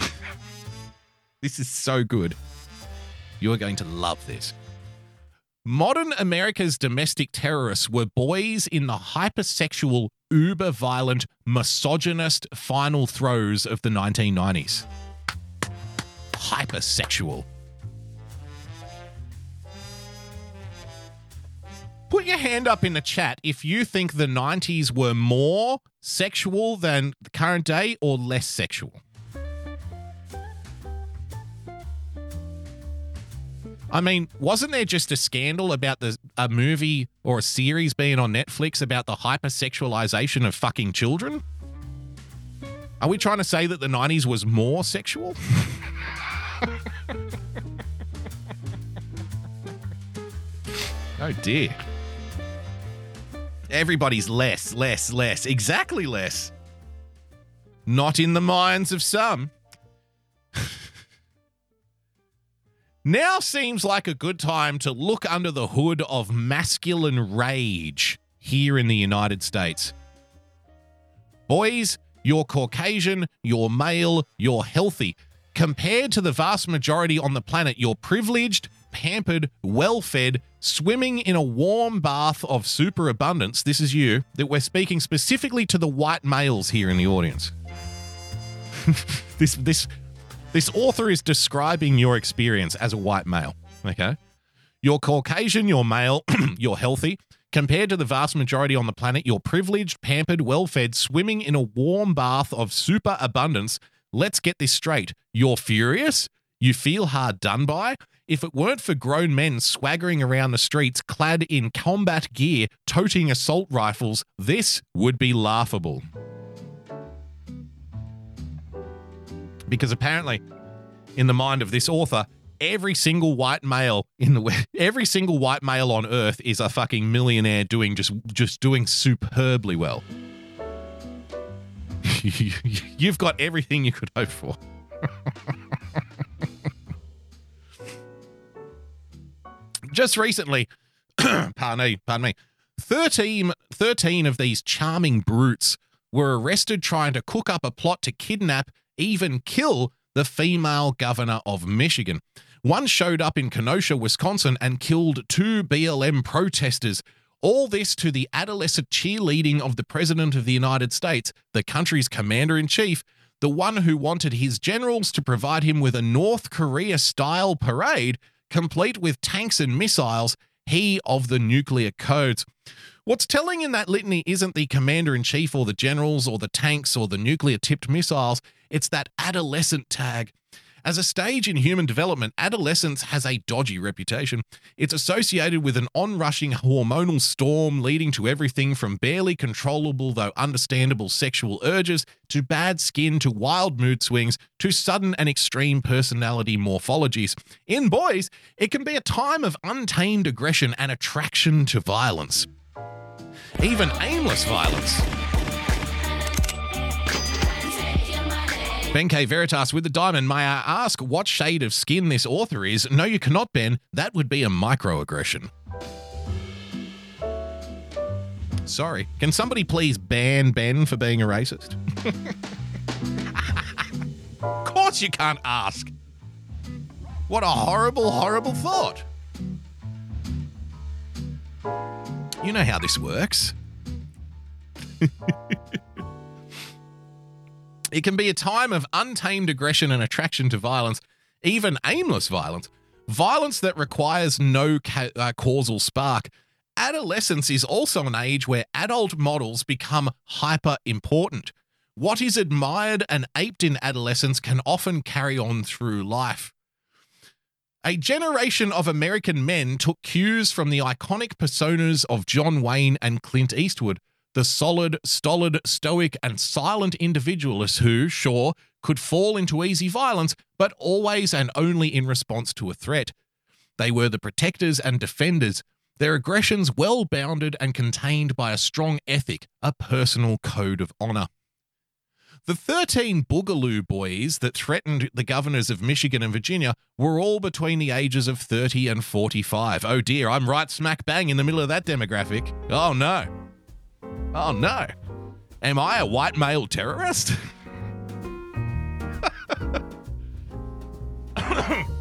this is so good. You are going to love this. Modern America's domestic terrorists were boys in the hypersexual, uber violent, misogynist final throes of the 1990s. Hypersexual. Put your hand up in the chat if you think the 90s were more sexual than the current day or less sexual. I mean, wasn't there just a scandal about the a movie or a series being on Netflix about the hypersexualization of fucking children? Are we trying to say that the 90s was more sexual? oh dear. Everybody's less, less, less, exactly less. Not in the minds of some. Now seems like a good time to look under the hood of masculine rage here in the United States. Boys, you're Caucasian, you're male, you're healthy. Compared to the vast majority on the planet, you're privileged, pampered, well fed, swimming in a warm bath of superabundance. This is you, that we're speaking specifically to the white males here in the audience. this, this, this author is describing your experience as a white male. Okay. You're Caucasian, you're male, you're healthy. Compared to the vast majority on the planet, you're privileged, pampered, well fed, swimming in a warm bath of super abundance. Let's get this straight. You're furious? You feel hard done by? If it weren't for grown men swaggering around the streets clad in combat gear, toting assault rifles, this would be laughable. Because apparently, in the mind of this author, every single white male in the every single white male on earth is a fucking millionaire doing just just doing superbly well. You've got everything you could hope for. just recently, pardon me, pardon me, 13, 13 of these charming brutes were arrested trying to cook up a plot to kidnap, even kill the female governor of Michigan. One showed up in Kenosha, Wisconsin, and killed two BLM protesters. All this to the adolescent cheerleading of the President of the United States, the country's commander in chief, the one who wanted his generals to provide him with a North Korea style parade, complete with tanks and missiles, he of the nuclear codes. What's telling in that litany isn't the commander in chief or the generals or the tanks or the nuclear tipped missiles, it's that adolescent tag. As a stage in human development, adolescence has a dodgy reputation. It's associated with an onrushing hormonal storm leading to everything from barely controllable, though understandable sexual urges, to bad skin, to wild mood swings, to sudden and extreme personality morphologies. In boys, it can be a time of untamed aggression and attraction to violence. Even aimless violence. Ben K. Veritas with the diamond. May I ask what shade of skin this author is? No, you cannot, Ben. That would be a microaggression. Sorry. Can somebody please ban Ben for being a racist? of course you can't ask. What a horrible, horrible thought. You know how this works. It can be a time of untamed aggression and attraction to violence, even aimless violence, violence that requires no ca- uh, causal spark. Adolescence is also an age where adult models become hyper important. What is admired and aped in adolescence can often carry on through life. A generation of American men took cues from the iconic personas of John Wayne and Clint Eastwood, the solid, stolid, stoic, and silent individualists who, sure, could fall into easy violence, but always and only in response to a threat. They were the protectors and defenders, their aggressions well bounded and contained by a strong ethic, a personal code of honor. The 13 Boogaloo boys that threatened the governors of Michigan and Virginia were all between the ages of 30 and 45. Oh dear, I'm right smack bang in the middle of that demographic. Oh no. Oh no. Am I a white male terrorist?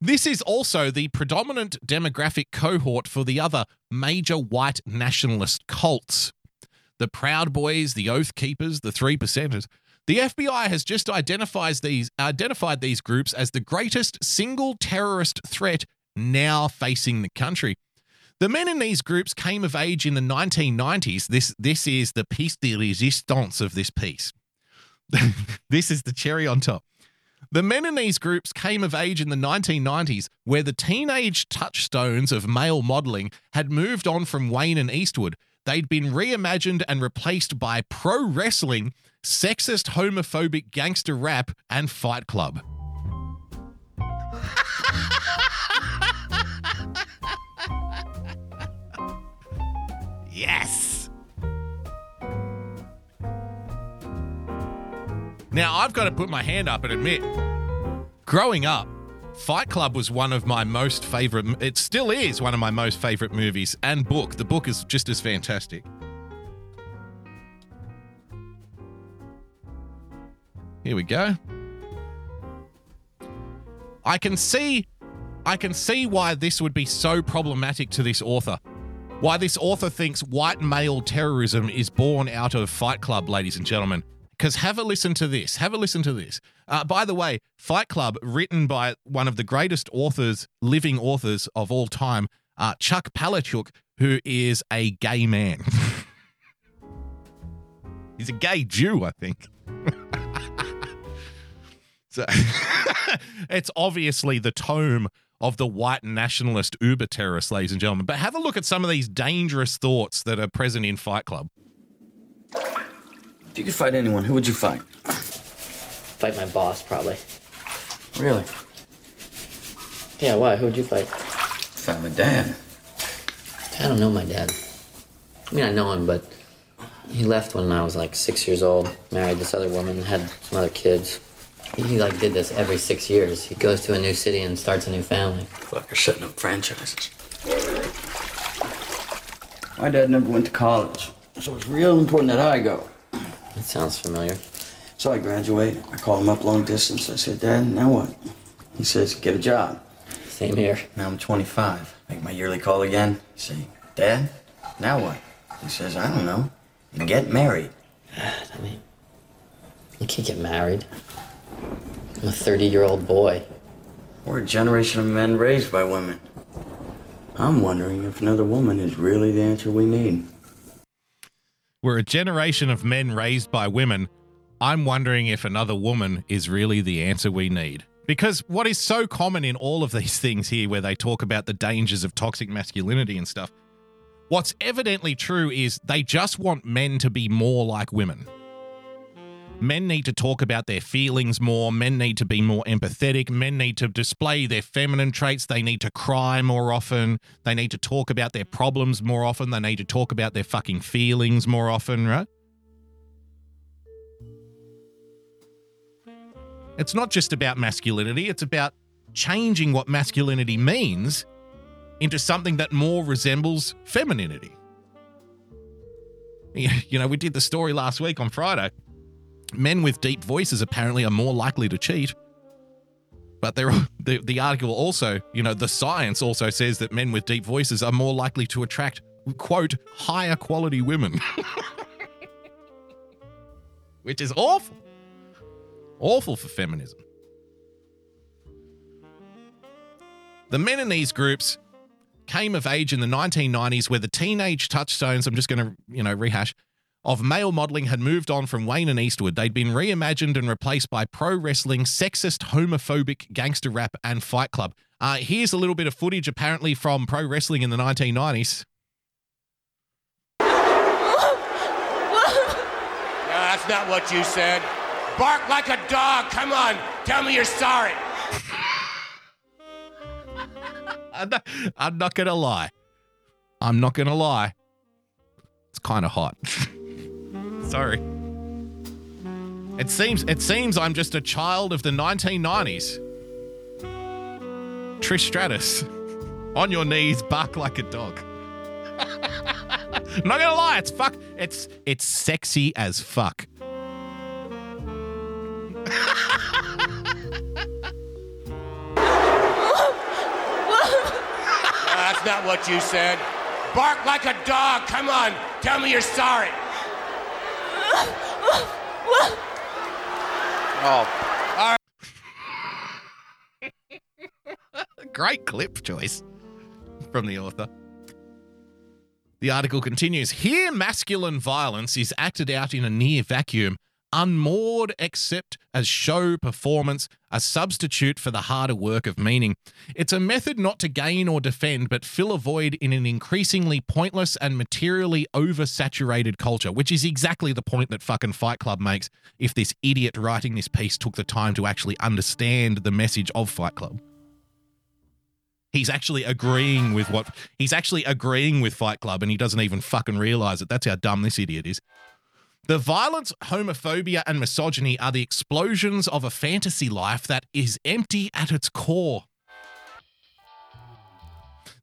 This is also the predominant demographic cohort for the other major white nationalist cults the Proud Boys, the Oath Keepers, the Three Percenters. The FBI has just identified these, identified these groups as the greatest single terrorist threat now facing the country. The men in these groups came of age in the 1990s. This, this is the piece de resistance of this piece. this is the cherry on top. The men in these groups came of age in the 1990s, where the teenage touchstones of male modeling had moved on from Wayne and Eastwood. They'd been reimagined and replaced by pro wrestling, sexist, homophobic gangster rap, and Fight Club. yes! Now, I've got to put my hand up and admit, growing up, Fight Club was one of my most favorite, it still is one of my most favorite movies and book. The book is just as fantastic. Here we go. I can see I can see why this would be so problematic to this author. Why this author thinks white male terrorism is born out of Fight Club, ladies and gentlemen. Because have a listen to this. Have a listen to this. Uh, by the way, Fight Club, written by one of the greatest authors, living authors of all time, uh, Chuck Palahniuk, who is a gay man. He's a gay Jew, I think. so it's obviously the tome of the white nationalist uber terrorist, ladies and gentlemen. But have a look at some of these dangerous thoughts that are present in Fight Club. If you could fight anyone, who would you fight? Fight my boss, probably. Really? Yeah, why? Who'd you fight? Fight my dad. I don't know my dad. I mean, I know him, but he left when I was like six years old, married this other woman, had some other kids. He like did this every six years. He goes to a new city and starts a new family. Fucker setting up franchises. My dad never went to college, so it's real important that I go. It sounds familiar. So I graduate. I call him up long distance. I said, Dad, now what? He says, get a job. Same here. Now I'm 25. Make my yearly call again. Say, Dad, now what? He says, I don't know. Get married. I mean, you can't get married. I'm a 30 year old boy. We're a generation of men raised by women. I'm wondering if another woman is really the answer we need. We're a generation of men raised by women. I'm wondering if another woman is really the answer we need. Because what is so common in all of these things here, where they talk about the dangers of toxic masculinity and stuff, what's evidently true is they just want men to be more like women. Men need to talk about their feelings more. Men need to be more empathetic. Men need to display their feminine traits. They need to cry more often. They need to talk about their problems more often. They need to talk about their fucking feelings more often, right? It's not just about masculinity, it's about changing what masculinity means into something that more resembles femininity. You know, we did the story last week on Friday. Men with deep voices apparently are more likely to cheat. But there, the, the article also, you know, the science also says that men with deep voices are more likely to attract, quote, higher quality women. Which is awful. Awful for feminism. The men in these groups came of age in the 1990s where the teenage touchstones, I'm just going to, you know, rehash, of male modeling had moved on from Wayne and Eastwood. They'd been reimagined and replaced by pro wrestling, sexist, homophobic, gangster rap, and Fight Club. Uh, here's a little bit of footage apparently from pro wrestling in the 1990s. No, that's not what you said. Bark like a dog. Come on. Tell me you're sorry. I'm not, I'm not gonna lie. I'm not gonna lie. It's kind of hot. Sorry. It seems it seems I'm just a child of the 1990s. Trish Stratus, on your knees, bark like a dog. not gonna lie, it's fuck. It's it's sexy as fuck. No, that's not what you said. Bark like a dog. Come on. Tell me you're sorry. Oh. All right. Great clip choice from the author. The article continues Here, masculine violence is acted out in a near vacuum, unmoored except as show performance, a substitute for the harder work of meaning. It's a method not to gain or defend, but fill a void in an increasingly pointless and materially oversaturated culture, which is exactly the point that fucking Fight Club makes if this idiot writing this piece took the time to actually understand the message of Fight Club. He's actually agreeing with what he's actually agreeing with Fight Club and he doesn't even fucking realize it. That's how dumb this idiot is. The violence, homophobia, and misogyny are the explosions of a fantasy life that is empty at its core.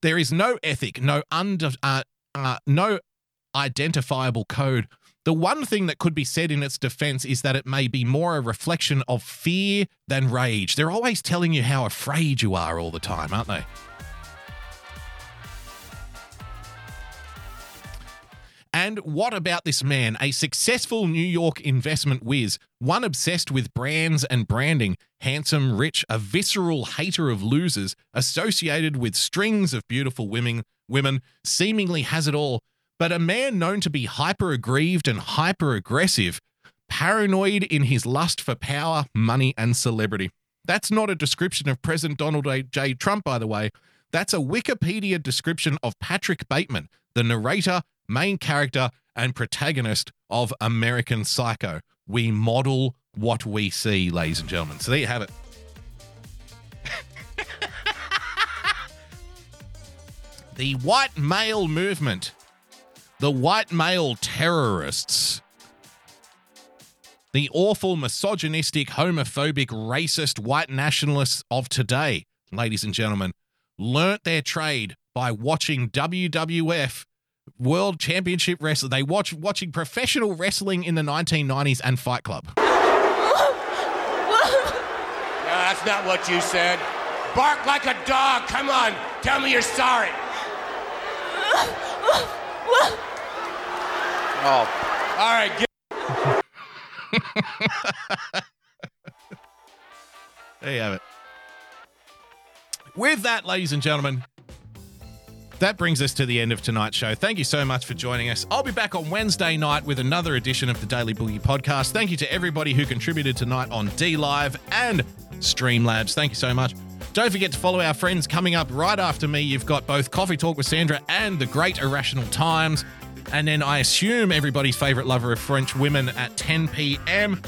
There is no ethic, no under, uh, uh, no identifiable code. The one thing that could be said in its defense is that it may be more a reflection of fear than rage. They're always telling you how afraid you are all the time, aren't they? And what about this man? A successful New York investment whiz, one obsessed with brands and branding, handsome, rich, a visceral hater of losers, associated with strings of beautiful women, women, seemingly has it all. But a man known to be hyper aggrieved and hyper aggressive, paranoid in his lust for power, money, and celebrity. That's not a description of President Donald J. Trump, by the way. That's a Wikipedia description of Patrick Bateman, the narrator, main character, and protagonist of American Psycho. We model what we see, ladies and gentlemen. So there you have it. the white male movement, the white male terrorists, the awful, misogynistic, homophobic, racist white nationalists of today, ladies and gentlemen, learnt their trade by watching WWF World Championship Wrestling. They watch watching professional wrestling in the 1990s and Fight Club. No, that's not what you said. Bark like a dog. Come on. Tell me you're sorry. Oh. All right. Get- There you have it. With that, ladies and gentlemen, that brings us to the end of tonight's show. Thank you so much for joining us. I'll be back on Wednesday night with another edition of the Daily Boogie podcast. Thank you to everybody who contributed tonight on D Live and Streamlabs. Thank you so much. Don't forget to follow our friends coming up right after me. You've got both Coffee Talk with Sandra and The Great Irrational Times. And then I assume everybody's favorite lover of French women at 10 p.m.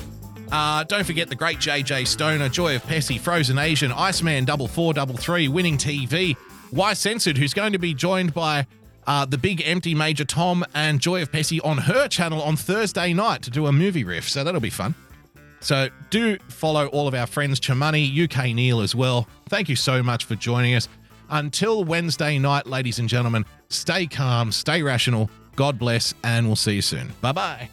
Uh, don't forget the great JJ Stoner, Joy of Pessy, Frozen Asian, Iceman double four double three, Winning TV, Why Censored, who's going to be joined by uh, the big empty Major Tom and Joy of Pessy on her channel on Thursday night to do a movie riff. So that'll be fun. So do follow all of our friends, Chamani, UK Neil as well. Thank you so much for joining us. Until Wednesday night, ladies and gentlemen, stay calm, stay rational. God bless, and we'll see you soon. Bye bye.